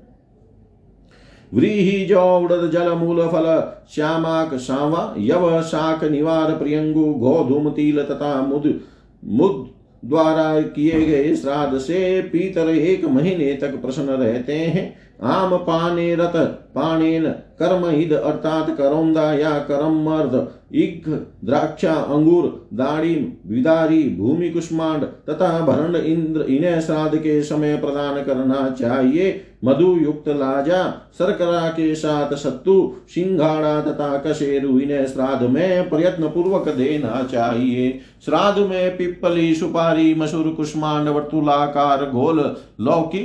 जल मूल फल, श्यामाक सांवा यव शाक निवार प्रियंगु, गोधूम तिल तथा मुद मुद द्वारा किए गए श्राद्ध से पीतर एक महीने तक प्रसन्न रहते हैं। आम पाने रत पानेन कर्महिद अर्थात करौंदा या करम मर्द इक द्राक्षा, अंगूर दाड़िम विदारी, भूमि कुष्मांड तथा भरण इंद्र, इन्हें श्राद्ध के समय प्रदान करना चाहिए। मधु युक्त लाजा सरकरा के साथ सत्तु, सिंघाड़ा तथा कशेरु, इन्हें श्राद्ध में प्रयत्न पूर्वक देना चाहिए। श्राद्ध में पिप्पली, सुपारी, मसूर, कुष्मांड, वर्तुलाकार, घोल, लौकी,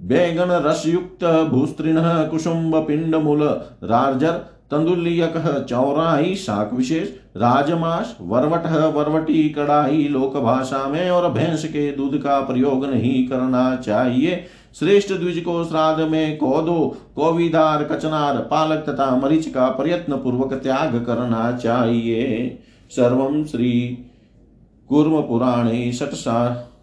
बैगन, रसयुक्त, भूस्त्रीण, कुसुम्ब पिंड मूल रार्जर, तंदुल्यक, चौराही शाक विशेष राजमाश वरवट, वरवटी कड़ाही लोक भाषा में और भैंस के दूध का प्रयोग नहीं करना चाहिए। श्रेष्ठ द्विज को श्राद्ध में कोदो कोविदार कचनार, पालक तथा मरीच का प्रयत्न पूर्वक त्याग करना चाहिए। सर्व श्री कूर्म पुराणे षटसार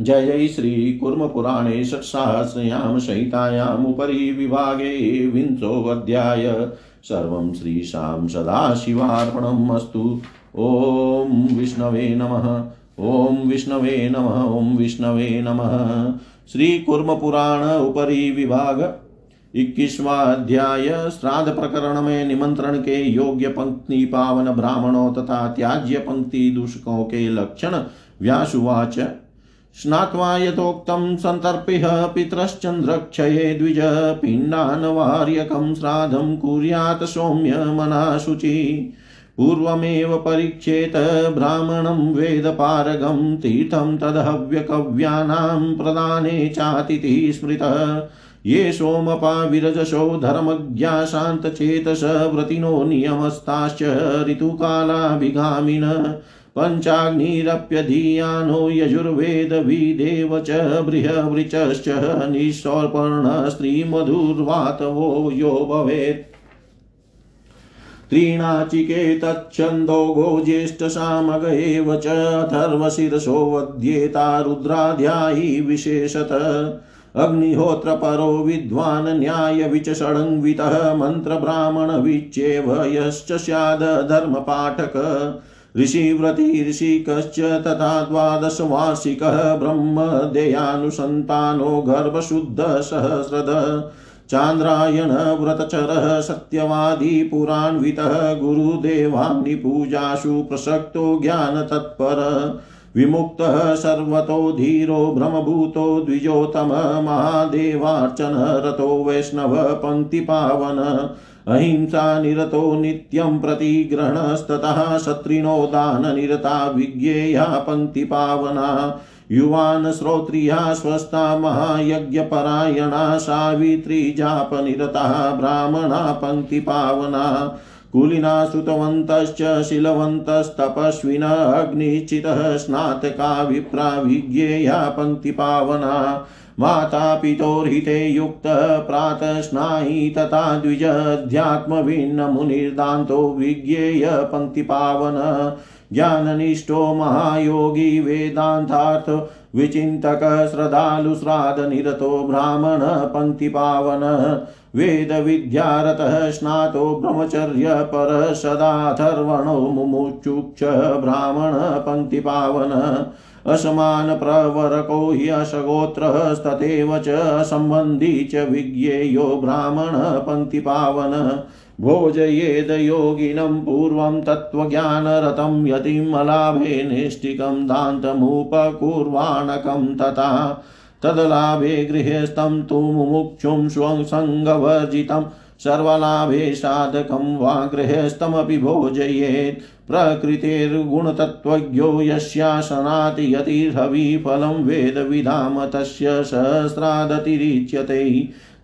जय जय श्री कूर्म श्रीकुर्मपुराणे षट्सहस्रयां संहितायामुपरि विभागे विंशोऽध्याय। सर्वं श्रीशां सदाशिवार्पणम् अस्तु। ॐ विष्णवे नमः। ॐ विष्णवे नमः। ॐ विष्णवे नमः। श्रीकुर्मपुराण उपरी विभाग इक्कीसवा अध्याय श्राद्ध प्रकरण में निमंत्रण के योग्य पंक्ति, पावन ब्राह्मणों तथा त्याज्य पंक्ति, दूषकों के लक्षण, व्यासुवाच। स्नात्वा यथोक्तं सन्तर्पिह पितरश्चन्द्रक्षये द्विज पिण्डानवार्यकं श्राद्धं कुर्यात् सौम्य मना शुचि पूर्वमेव परीक्षेत ब्राह्मणं वेदपारगं तीर्थं तदहव्यकव्यानां प्रदाने चातिथि स्मृतः। ये सोमपा विरजशो धर्मज्ञा शान्तचेतस व्रतिनो नियमस्ताश्च ऋतुकालाभिगामिन। पञ्चाग्निरप्यधीयानो यजुर्वेदविदेव च बृहवृचश्च निःसौपर्णस्त्रीमधुर्वातवो यो भवेत्। त्रीणाचिकेतच्छन्दो गो ज्येष्ठसामग एव च अथर्वशिरसो वध्येता रुद्राध्यायी विशेषत। अग्निहोत्रपरो विद्वान् न्यायविचषडङ्वितः मन्त्रब्राह्मणविच्येव यश्च स्याद् धर्मपाठक। ऋषिव्रती ऋषिकश्च तथा द्वादशवार्षिकः ब्रह्मदेयानुसन्तानो गर्भशुद्धसहस्रद। चान्द्रायणव्रतचरः सत्यवादी पुरान्वितः गुरुदेवाग्निपूजासु प्रसक्तो ज्ञानतत्पर। विमुक्तः सर्वतो धीरो भ्रमभूतो द्विजोतम महादेवार्चन रतो वैष्णव पङ्क्तिपावन अहिंसा निरतो नित्यं प्रतिग्रहणस्ततः शत्रिणो दाननिरता विज्ञेया पङ्क्तिपावना युवान् श्रोत्रिया स्वस्था महायज्ञपरायणा, सावित्री जापनिरता, ब्राह्मणा पङ्क्तिपावना कुलिना श्रुतवन्तश्च शिलवन्तस्तपस्विन, अग्निचितः, स्नातका विप्रा विज्ञेया पङ्क्तिपावना माता पितोर्हिते युक्तः, प्रातः स्नायि तथा द्विजध्यात्मभिन्नमुनिर्दान्तो विज्ञेय पङ्क्तिपावन ज्ञाननिष्ठो महायोगी वेदान्तार्थ विचिन्तक श्रद्धालुश्राद्धनिरतो ब्राह्मण पङ्क्तिपावन वेदविद्यारतः स्नातो ब्रह्मचर्यपर सदाथर्वणो मुमुक्षुक्ष ब्राह्मण पङ्क्तिपावन असमानप्रवरको हि असगोत्रस्तथैव च सम्बन्धी च विज्ञेयो ब्राह्मणः पङ्क्तिपावन भोजयेद योगिनं पूर्वं तत्त्वज्ञानरतं यतिमलाभे निष्ठिकं दान्तमुपकुर्वाणकं तथा तदलाभे गृहस्थं तु मुमुक्षुं स्वसङ्गवर्जितं सर्वलाभे साधकं वा गृहस्थमपि भोजयेत् प्रकृतेर्गुणतत्त्वज्ञो यस्यासनाति यतिर्हविफलं वेदविधाम तस्य सहस्रादतिरिच्यते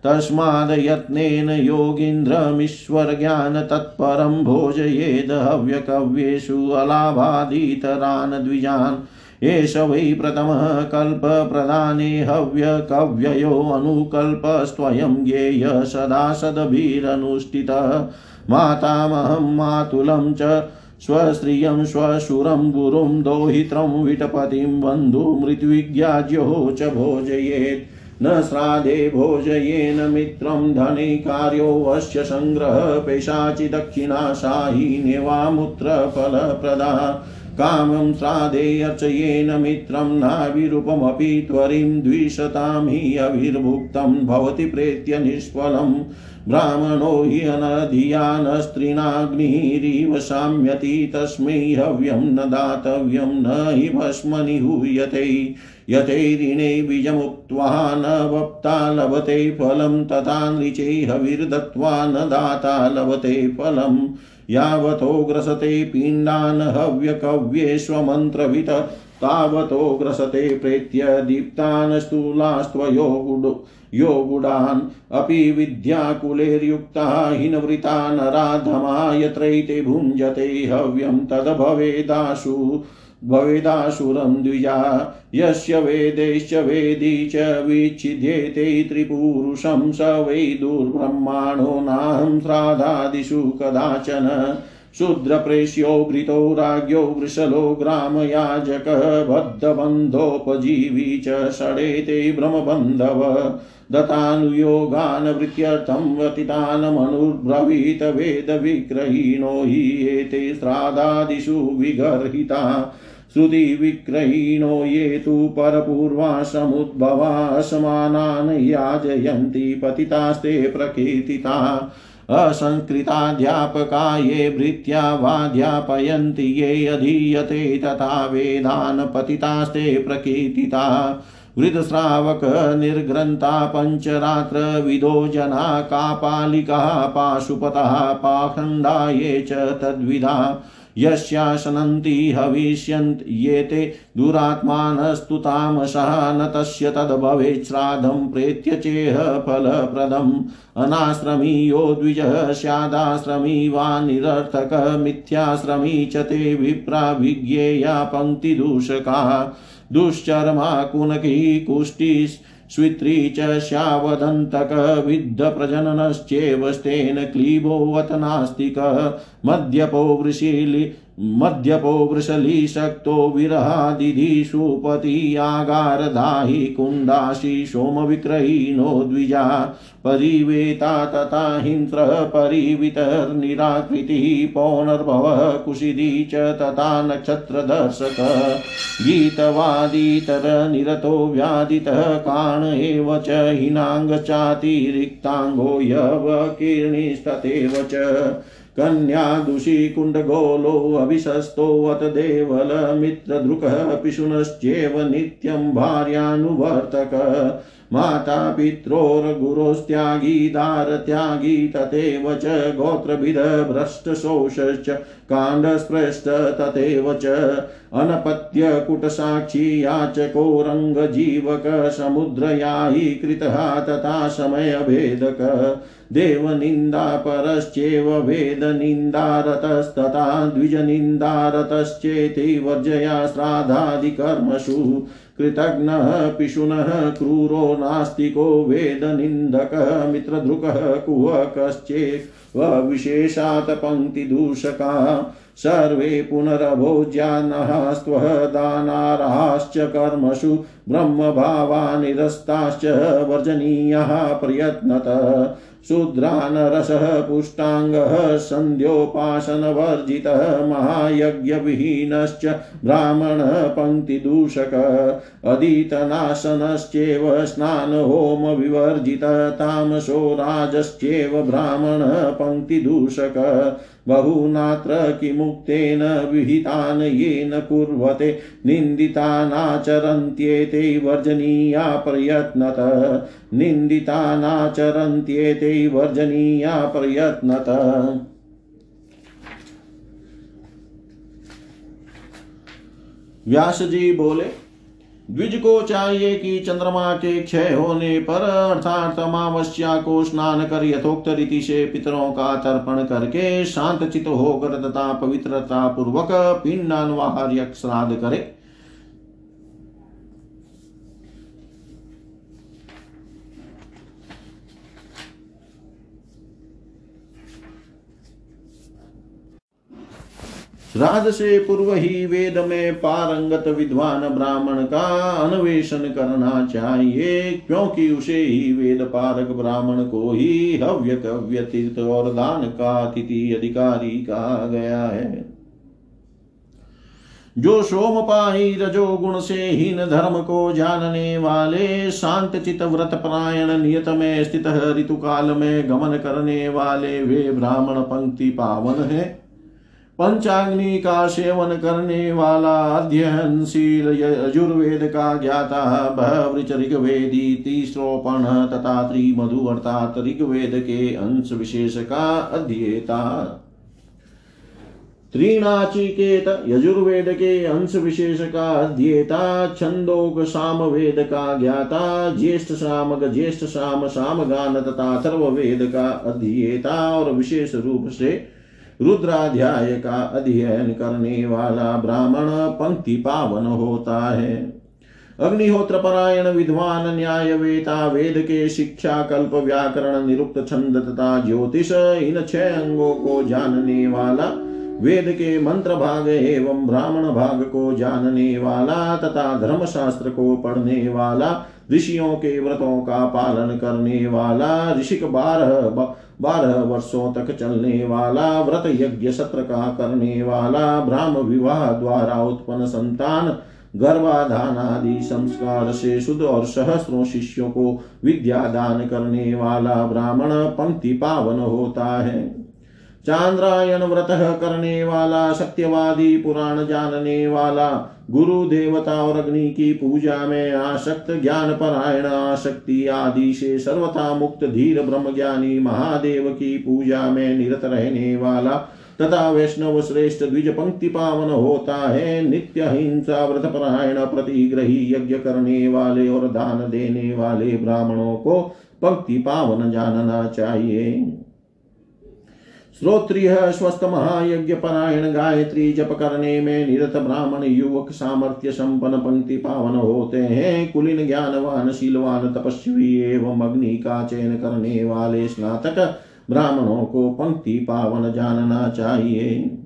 तस्माद् यत्नेन योगीन्द्रमीश्वरज्ञानतत्परं भोजयेद हव्यकव्येषु अलाभादितरान् द्विजान् एष वै प्रथमः कल्पप्रदाने हव्यकव्ययो अनुकल्पस्त्वयं ज्ञेय सदा सदभिरनुष्ठितः मातामहं मातुलं च स्वश्रियं स्वशुरं गुरुं दोहित्रं विटपतिं बन्धुमृत्विज्ञाज्यो च भोजयेत्। न श्राद्धे भोजयेन मित्रं धने कार्योऽवश्य सङ्ग्रह पेशाचिदक्षिणाशायी नेवामुत्रफलप्रदा कामं श्राद्धे अर्चयेन मित्रं नाविरूपमपि त्वरिं द्विशतां हि अविर्भुक्तं भवति प्रेत्य निष्फलम् ब्राह्मणो हि अनधिया न स्त्रीणाग्निरिव साम्यति तस्मै हव्यं न दातव्यं, न हि भस्मनिहूयते। यथैरिणे बीजमुक्त्वा न वप्ता लभते फलं तथा नृचे हविर्दत्त्वा न दाता लभते फलम् यावतो ग्रसते पिण्डान् हव्यकव्येष्वमन्त्रवित तावतो ग्रसते प्रेत्य दीप्तान् स्थूलास्त्वयो यो गुडान् अपि विद्याकुलेर्युक्ता हिनवृता नराधमा यत्रैते भुञ्जते हव्यं तद्भवेदाशु भवेदाशुरं द्विजा यस्य वेदैश्च वेदी च विच्छिद्येते त्रिपुरुषं स वै दुर्ब्रह्माणो नाहं श्राद्धादिषु कदाचन। शूद्रप्रेष्यो घृतो राज्ञो वृषलो ग्रामयाजकः, बद्धबन्धोपजीवी च षडेते भ्रमबन्धव दत्तानुयोगान् वृत्त्यर्थं वतितानमनुब्रवीत वेदविग्रहीणो हि एते श्राद्धादिषु विगर्हिता। श्रुतिविक्रयिणो ये तु परपूर्वा समुद्भवा असमानान् याजयन्ति, पतितास्ते प्रकीर्तिता। असंस्कृताध्यापका ये भृत्या वाध्यापयन्ति ये अधीयते तथा वेदान् पतितास्ते प्रकीर्तिता। वृद्धश्रावक निर्ग्रन्था पञ्चरात्रविदो जना कापालिकाः पाशुपतः पाखण्डा ये च तद्विधा। यस्यासनन्ति हविष्यन्त ये ते दुरात्मानस्तु न तस्य तद्भवेत् श्राद्धं प्रेत्य चेह फलप्रदम्। अनाश्रमी यो द्विजः, स्यादाश्रमी वा निरर्थक, मिथ्याश्रमी च ते विप्राभिज्ञेया पङ्क्तिदूषका। दुश्चर्मा कुनकी कुष्टि स्वित्री च श्यावदन्तकविद्धप्रजननश्चेव स्तेन क्लीबोऽत नास्तिकः मद्यपो वृशिलि मद्यपो वृषलीशक्तो विरहादिधिषुपति आगारदाहि कुण्डाशि सोमविक्रयिणो द्विजा परिवेता तथा हिंस्रः परिवितर्निराकृतिः पौनर्भवः कुशिदी च तथा नक्षत्रदर्शक गीतवादितरनिरतो व्यादितः काण एव च हिनाङ्गचातिरिक्ताङ्गो यवकीर्णिस्तथैव च कन्यादुषीकुण्डगोलोऽभिशस्तोऽत देवलमित्रदृकः पिशुनश्चेव नित्यं भार्यानुवर्तक। माता पित्रोर्गुरोस्त्यागी दारत्यागी, तथैव च गोत्रभिदभ्रष्टशोषश्च काण्डस्पृष्ट, तथैव च अनपत्यकुटसाक्षी याचकोरङ्गजीवक समुद्रयायि कृतः, तथा समयभेदक देवनिन्दा परश्चेव वेदनिन्दारतस्तथा द्विजनिन्दारतश्चेति वर्जया श्राद्धादिकर्मसु कृतघ्नः पिशुनः क्रूरो नास्तिको वेदनिन्दकः मित्रदृकः कुहकश्चेव विशेषात् पङ्क्तिदूषका सर्वे पुनरभोज्यान्नः कर्मसु ब्रह्मभावानिरस्ताश्च वर्जनीयः प्रयत्नतः शूद्रानरसः पुष्टाङ्गः सन्ध्योपासनवर्जितः महायज्ञविहीनश्च ब्राह्मणः पङ्क्तिदूषकः अधीतनाशनश्चेव स्नानहोमविवर्जितः तामसो राजश्चेव ब्राह्मणः पङ्क्तिदूषकः बहुनात्र किमुक्तेन विहितान् येन कुर्वते निन्दितानाचरन्त्येते वर्जनीया प्रयत्नतः। निन्दितानाचरन्त्येते वर्जनीया प्रयत्नतः। व्यास जी बोले द्विज को चाहिए कि चंद्रमा के क्षय होने पर, अर्थात अमावस्या को स्नान कर यथोक्त रीति से पितरों का तर्पण करके शांत चित होकर तथा पवित्रता पूर्वक पिंडानुवाहार श्राद्ध करे। श्राद्ध से पूर्व ही वेद में पारंगत विद्वान ब्राह्मण का अन्वेषण करना चाहिए, क्योंकि उसे ही वेद पारक ब्राह्मण को ही हव्य कव्य तीर्थ और दान का अतिथि अधिकारी कहा गया है। जो सोमपाही रजोगुण से हीन धर्म को जानने वाले, शांत चित व्रत परायण नियत में स्थित ऋतु काल में गमन करने वाले, वे ब्राह्मण पंक्ति पावन है। पंचाग्नि का सेवन करने वाला अध्ययनशील यजुर्वेद का ज्ञाता भवृच ऋग्वेदी तीसरोपण तथा त्रिमधु अर्थात ऋग्वेद के अंश विशेष का अध्येता। त्रिनाचिकेत यजुर्वेद के अंश विशेष का अध्येता छंदोग साम वेद का ज्ञाता, ज्येष्ठ सामक ज्येष्ठ साम साम गान तथा अथर्ववेद का अध्येता और विशेष रूप से रुद्राध्याय का अध्ययन करने वाला ब्राह्मण पंक्ति पावन होता है। अग्निहोत्र परायण विद्वान न्याय वेता वेद के शिक्षा, कल्प, व्याकरण, निरुक्त छंद तथा ज्योतिष, इन छह अंगों को जानने वाला, वेद के मंत्र भाग एवं ब्राह्मण भाग को जानने वाला तथा धर्मशास्त्र को पढ़ने वाला, ऋषियों के व्रतों का पालन करने वाला, ऋषिक बारह बारह वर्षों तक चलने वाला व्रत यज्ञ सत्र का करने वाला ब्राह्म विवाह द्वारा उत्पन्न संतान, गर्भाधान आदि संस्कार से शुद्ध और सहस्रों शिष्यों को विद्या दान करने वाला ब्राह्मण पंक्ति पावन होता है। चांद्रायण व्रत करने वाला सत्यवादी पुराण जानने वाला गुरु देवता और अग्नि की पूजा में आसक्त ज्ञान परायण आसक्ति आदि से सर्वथा मुक्त, धीर ब्रह्म ज्ञानी महादेव की पूजा में निरत रहने वाला तथा वैष्णव श्रेष्ठ द्विज पंक्ति पावन होता है, नित्य हिंसा, व्रत परायण, प्रतिग्रही यज्ञ करने वाले और दान देने वाले ब्राह्मणों को पंक्ति पावन जानना चाहिए। श्रोत्रिय स्वस्थ महायज्ञ परायण गायत्री जप करने में निरत ब्राह्मण युवक सामर्थ्य संपन्न पंक्ति पावन होते हैं। कुलीन ज्ञानवान शीलवान तपस्वी एवं अग्नि का चयन करने वाले स्नातक ब्राह्मणों को पंक्ति पावन जानना चाहिए।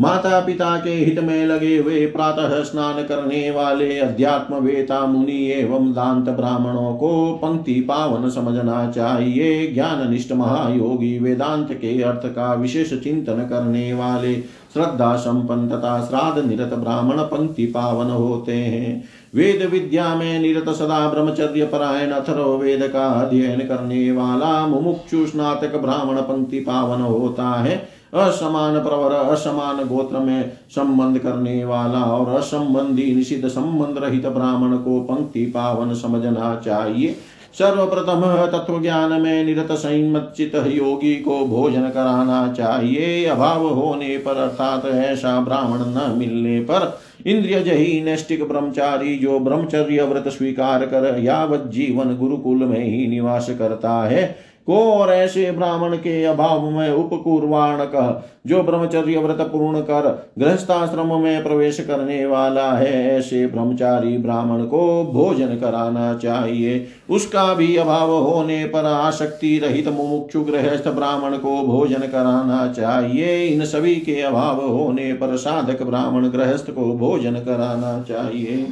माता पिता के हित में लगे हुए प्रातः स्नान करने वाले अध्यात्म वेता मुनि एवं दांत ब्राह्मणों को पंक्ति पावन समझना चाहिए। ज्ञान निष्ठ महायोगी वेदांत के अर्थ का विशेष चिंतन करने वाले श्रद्धा संपन्न तथा श्राद्ध निरत ब्राह्मण पंक्ति पावन होते हैं। वेद विद्या में निरत सदा ब्रह्मचर्य परायण अथर्व वेद का अध्ययन करने वाला मुमुक्षु स्नातक ब्राह्मण पंक्ति पावन होता है। असमान प्रवर, असमान गोत्र में संबंध करने वाला और असंबंधी निषिद्ध संबंध रहित ब्राह्मण को पंक्ति पावन समझना चाहिए। सर्वप्रथम तत्व ज्ञान में निरत संयमचित योगी को भोजन कराना चाहिए। अभाव होने पर अर्थात ऐसा ब्राह्मण न मिलने पर इंद्रिय जही नैष्टिक ब्रह्मचारी जो ब्रह्मचर्य व्रत स्वीकार कर यावत जीवन गुरुकुल में ही निवास करता है को और ऐसे ब्राह्मण के अभाव में उपकुर्वाण कह जो ब्रह्मचर्य व्रत पूर्ण कर गृहस्थाश्रम में प्रवेश करने वाला है, ऐसे ब्रह्मचारी ब्राह्मण को भोजन कराना चाहिए। उसका भी अभाव होने पर आसक्ति रहित मुमुक्षु गृहस्थ ब्राह्मण को भोजन कराना चाहिए। इन सभी के अभाव होने पर साधक ब्राह्मण गृहस्थ को भोजन कराना चाहिए।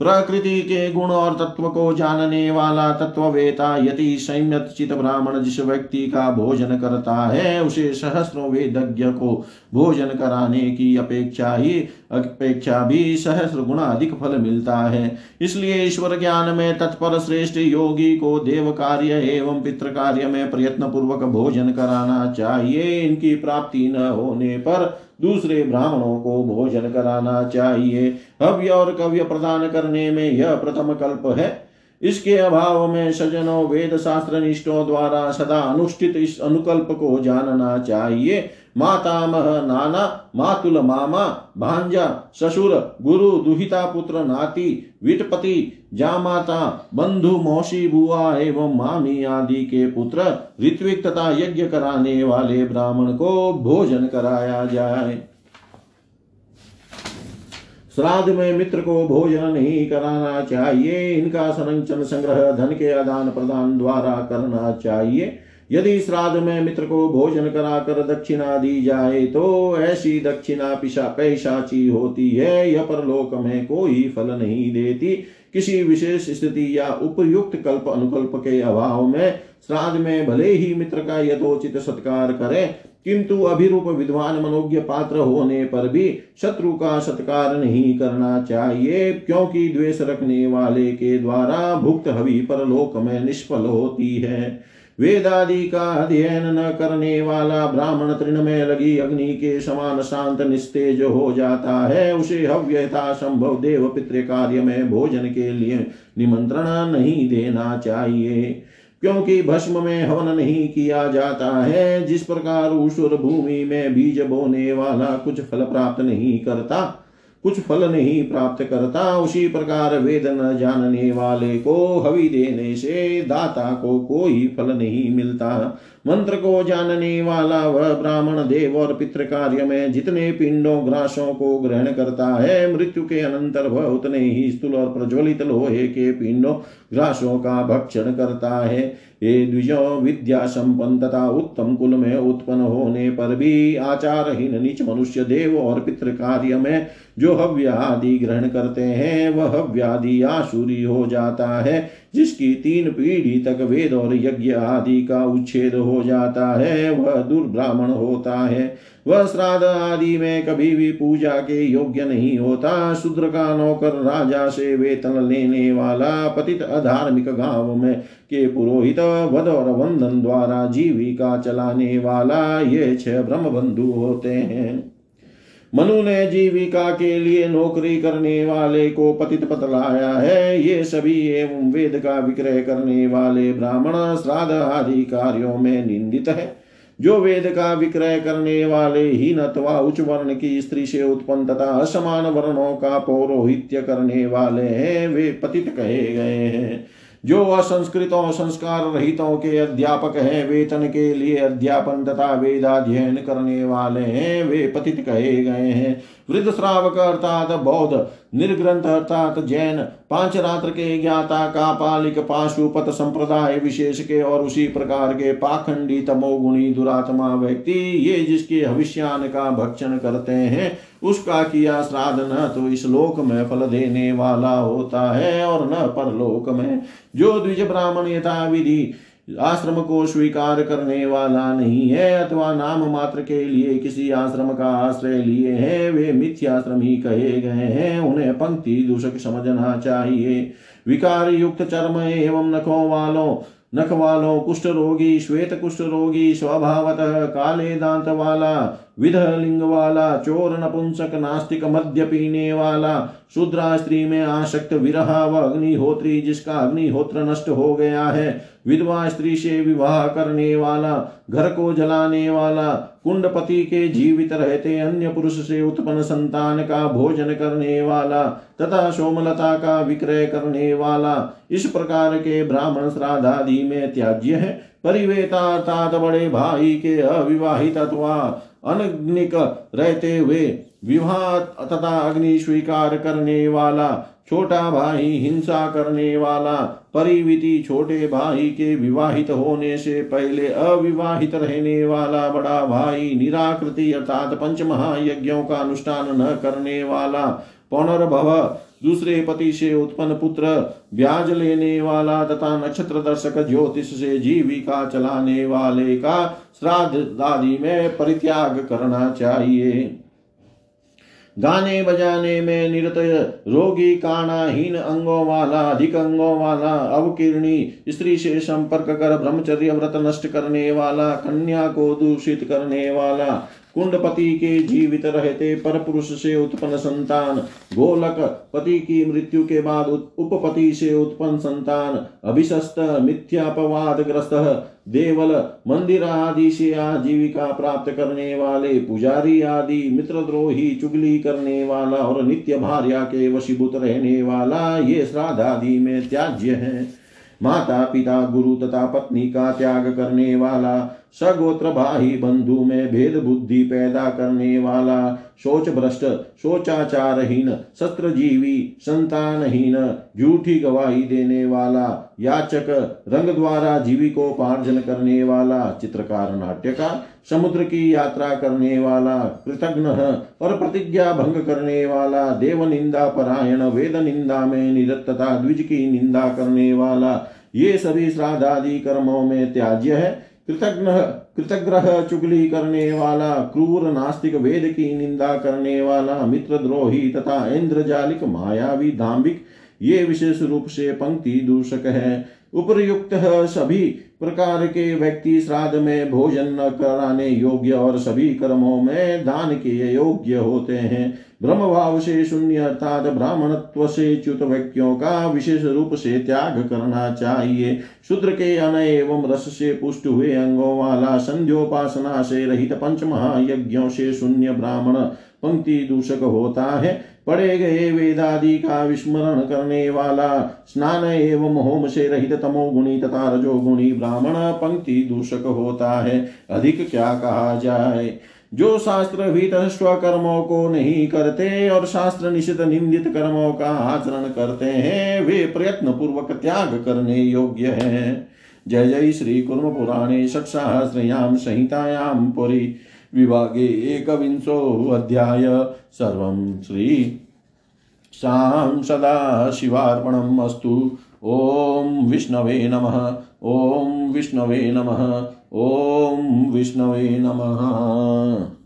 प्रकृति के गुण और तत्व को जानने वाला तत्ववेता यदि संयत चित ब्राह्मण जिस व्यक्ति का भोजन करता है, उसे सहस्रों वेदज्ञ को भोजन कराने की अपेक्षा ही, अपेक्षा भी सहस्र गुणा अधिक फल मिलता है। इसलिए ईश्वर ज्ञान में तत्पर श्रेष्ठ योगी को देव कार्य एवं पितृ कार्य में प्रयत्न पूर्वक भोजन कराना चाहिए। इनकी प्राप्ति न होने पर दूसरे ब्राह्मणों को भोजन कराना चाहिए। हव्य और कव्य प्रदान करने में यह प्रथम कल्प है। इसके अभाव में सजनों वेद शास्त्र निष्ठों द्वारा सदा अनुष्ठित इस अनुकल्प को जानना चाहिए। मातामह नाना, मातुल मामा, भांजा, ससुर, गुरु, दुहिता पुत्र, नाती, विटपति, जामाता, बंधु, मौसी, बुआ एवं मामी आदि के पुत्र, ऋत्विक तथा यज्ञ कराने वाले ब्राह्मण को भोजन कराया जाए। श्राद्ध में मित्र को भोजन नहीं कराना चाहिए। इनका संरक्षण संग्रह धन के आदान प्रदान द्वारा करना चाहिए। यदि श्राद्ध में मित्र को भोजन कराकर दक्षिणा दी जाए तो ऐसी दक्षिणा पिशा पैशाची होती है। यह परलोक में कोई फल नहीं देती। किसी विशेष स्थिति या उपयुक्त कल्प अनुकल्प के अभाव में श्राद्ध में भले ही मित्र का यथोचित सत्कार करें किंतु अभिरूप विद्वान मनोज्ञ पात्र होने पर भी शत्रु का सत्कार नहीं करना चाहिए, क्योंकि द्वेष रखने वाले के द्वारा भुक्त हवि परलोक में निष्फल होती है। वेदादि का अध्ययन न करने वाला ब्राह्मण तृण में लगी अग्नि के समान शांत निस्तेज हो जाता है, उसे हव्यता संभव देव पितृ कार्य में भोजन के लिए निमंत्रण नहीं देना चाहिए। क्योंकि भस्म में हवन नहीं किया जाता है, जिस प्रकार ऊश्वर भूमि में बीज बोने वाला कुछ फल प्राप्त नहीं करता, कुछ फल नहीं प्राप्त करता, उसी प्रकार वेद न जानने वाले को हवि देने से दाता को कोई फल नहीं मिलता। मंत्र को जानने वाला वह ब्राह्मण देव और पितृ कार्य में जितने पिंडों, ग्रासों को ग्रहण करता है, मृत्यु के अनंतर वह उतने ही स्थूल और प्रज्वलित लोहे के पिंडों, ग्रासों का भक्षण करता है। ये द्विजो विद्या संपन्न तथा उत्तम कुल में उत्पन्न होने पर भी आचारहीन नीच मनुष्य देव और पितृ कार्य में जो हव्य आदि ग्रहण करते हैं, वह हव्यादि आसुरी हो जाता है। जिसकी तीन पीढ़ी तक वेद और यज्ञ आदि का उच्छेद हो जाता है, वह दुर्ब्राह्मण होता है। वह श्राद्ध आदि में कभी भी पूजा के योग्य नहीं होता। शूद्र का नौकर राजा से वेतन लेने वाला पतित अधार्मिक गाँव में के पुरोहित वध और वंदन द्वारा जीविका चलाने वाला ये छह ब्रह्म बंधु होते हैं। मनु ने जीविका के लिए नौकरी करने वाले को पतित पतलाया है। ये सभी एवं वेद का विक्रय करने वाले ब्राह्मण श्राद्ध आदि कार्यों में निंदित है। जो वेद का विक्रय करने वाले हीन अथवा उच्च वर्ण की स्त्री से उत्पन्न तथा असमान वर्णों का पौरोहित्य करने वाले हैं, वे पतित कहे गए हैं। जो असंस्कृतों, संस्कार रहितों के अध्यापक हैं वेतन के लिए अध्यापन तथा वेदाध्ययन करने वाले हैं। वे पतित कहे गए हैं। वृद्ध श्रावक अर्थात बौद्ध, निर्ग्रंथ अर्थात जैन, पाँच रात्र के ज्ञाता का पालिक पाशुपत संप्रदाय विशेष के और उसी प्रकार के पाखंडी तमोगुणी दुरात्मा व्यक्ति, ये जिसके हविष्यान का भक्षण करते हैं उसका किया श्राद्ध न तो इस लोक में फल देने वाला होता है और न परलोक में। जो द्विज ब्राह्मण यथा विधि आश्रम को स्वीकार करने वाला नहीं है अथवा नाम मात्र के लिए किसी आश्रम का आश्रय लिए हैं, वे मिथ्याश्रम ही कहे गए हैं, उन्हें पंक्ति, दूषक, समझना चाहिए। विकार युक्त चर्म एवं नखों वालों नख वालों कुष्ठ रोगी श्वेत कुष्ठ रोगी स्वभावतः काले दांत वाला विध लिंग वाला चोर नपुंसक नास्तिक मध्य पीने वाला, शूद्रा स्त्री में आशक्त विरहा व अग्निहोत्री जिसका अग्निहोत्र नष्ट हो गया है। विधवा स्त्री से विवाह करने वाला, घर को जलाने वाला, कुंडपति के जीवित रहते अन्य पुरुष से उत्पन्न संतान का भोजन करने वाला, तथा सोमलता का विक्रय करने वाला, इस प्रकार के ब्राह्मण श्राद्धादि में त्याज्य है। परिवेता अर्थात बड़े भाई के अविवाहित अथवा अनग्निक रहते हुए विवाह तथा अग्नि स्वीकार करने वाला, छोटा भाई हिंसा करने वाला परिविति छोटे भाई के विवाहित होने से पहले अविवाहित रहने वाला बड़ा भाई निराकृति अर्थात पंच महायज्ञों का अनुष्ठान न करने वाला पौनर्भव, दूसरे पति से उत्पन्न पुत्र, ब्याज लेने वाला तथा नक्षत्र दर्शक ज्योतिष से जीविका चलाने वाले का श्राद्ध आदि में परित्याग करना चाहिए। गाने बजाने में निरत रोगी काणाहीन अंगों वाला, अधिक अंगों वाला, अवकिरणी, स्त्री से संपर्क कर ब्रह्मचर्य व्रत नष्ट करने वाला, कन्या को दूषित करने वाला। कुंडपति के जीवित रहते पर पुरुष से उत्पन्न संतान, गोलक पति की मृत्यु के बाद उपपति से उत्पन्न संतान, अभिशस्त मिथ्यापवाद ग्रस्त देवल, मंदिर आदि से आजीविका प्राप्त करने वाले पुजारी आदि, मित्रद्रोही, चुगली करने वाला और नित्य भार्या के वशीभूत रहने वाला ये श्राद्ध आदि में त्याज्य है। माता पिता गुरु तथा पत्नी का त्याग करने वाला सगोत्र भाई बंधु में भेद बुद्धि पैदा करने वाला शोच भ्रष्ट शोचाचारहीन सत्रजीवी संतानहीन, झूठी गवाही देने वाला, याचक, रंग द्वारा जीविकोपार्जन करने वाला, चित्रकार, नाट्यकार, समुद्र की यात्रा करने वाला, कृतघ्न और प्रतिज्ञा भंग करने वाला देव निंदा परायण वेद निंदा में निरत तथा द्विज की निंदा करने वाला, ये सभी श्राद्धादि कर्मों में त्याज्य है। कृतज्ञ कृतग्रह चुगली करने वाला क्रूर नास्तिक वेद की निंदा करने वाला मित्र द्रोही तथा इंद्रजालिक मायावी धाम्बिक ये विशेष रूप से पंक्ति दूषक है। उपरयुक्त सभी प्रकार के व्यक्ति श्राद्ध में भोजन न कराने योग्य और सभी कर्मों में दान के योग्य होते हैं। ब्रह्म भाव से शून्य अर्थात ब्राह्मणत्व से च्युत व्यक्तियों का विशेष रूप से त्याग करना चाहिए। शूद्र के अन एवं रस से पुष्ट हुए अंगों वाला संध्योपासना से रहित पंच महायज्ञों से शून्य ब्राह्मण पंक्ति दूषक होता है। पढ़े गए वेदादि का विस्मरण करने वाला स्नान एवं होम से रहित तमोगुणी तथा रजोगुणी ब्राह्मण पंक्ति दूषक होता है। अधिक क्या कहा जाए? जो शास्त्र भीत स्वकर्मों को नहीं करते और शास्त्र निषिद्ध निंदित कर्मों का आचरण करते हैं, वे प्रयत्न पूर्वक त्याग करने योग्य हैं। जय जय श्री कुर्म पुराणे षट्सहस्रयां संहितायां पुरी। विभागे एकविंशोऽध्याय सर्वं श्री सां सदा शिवार्पणम् अस्तु। ॐ विष्णवे नमः। ॐ विष्णवे नमः। ॐ विष्णवे नमः।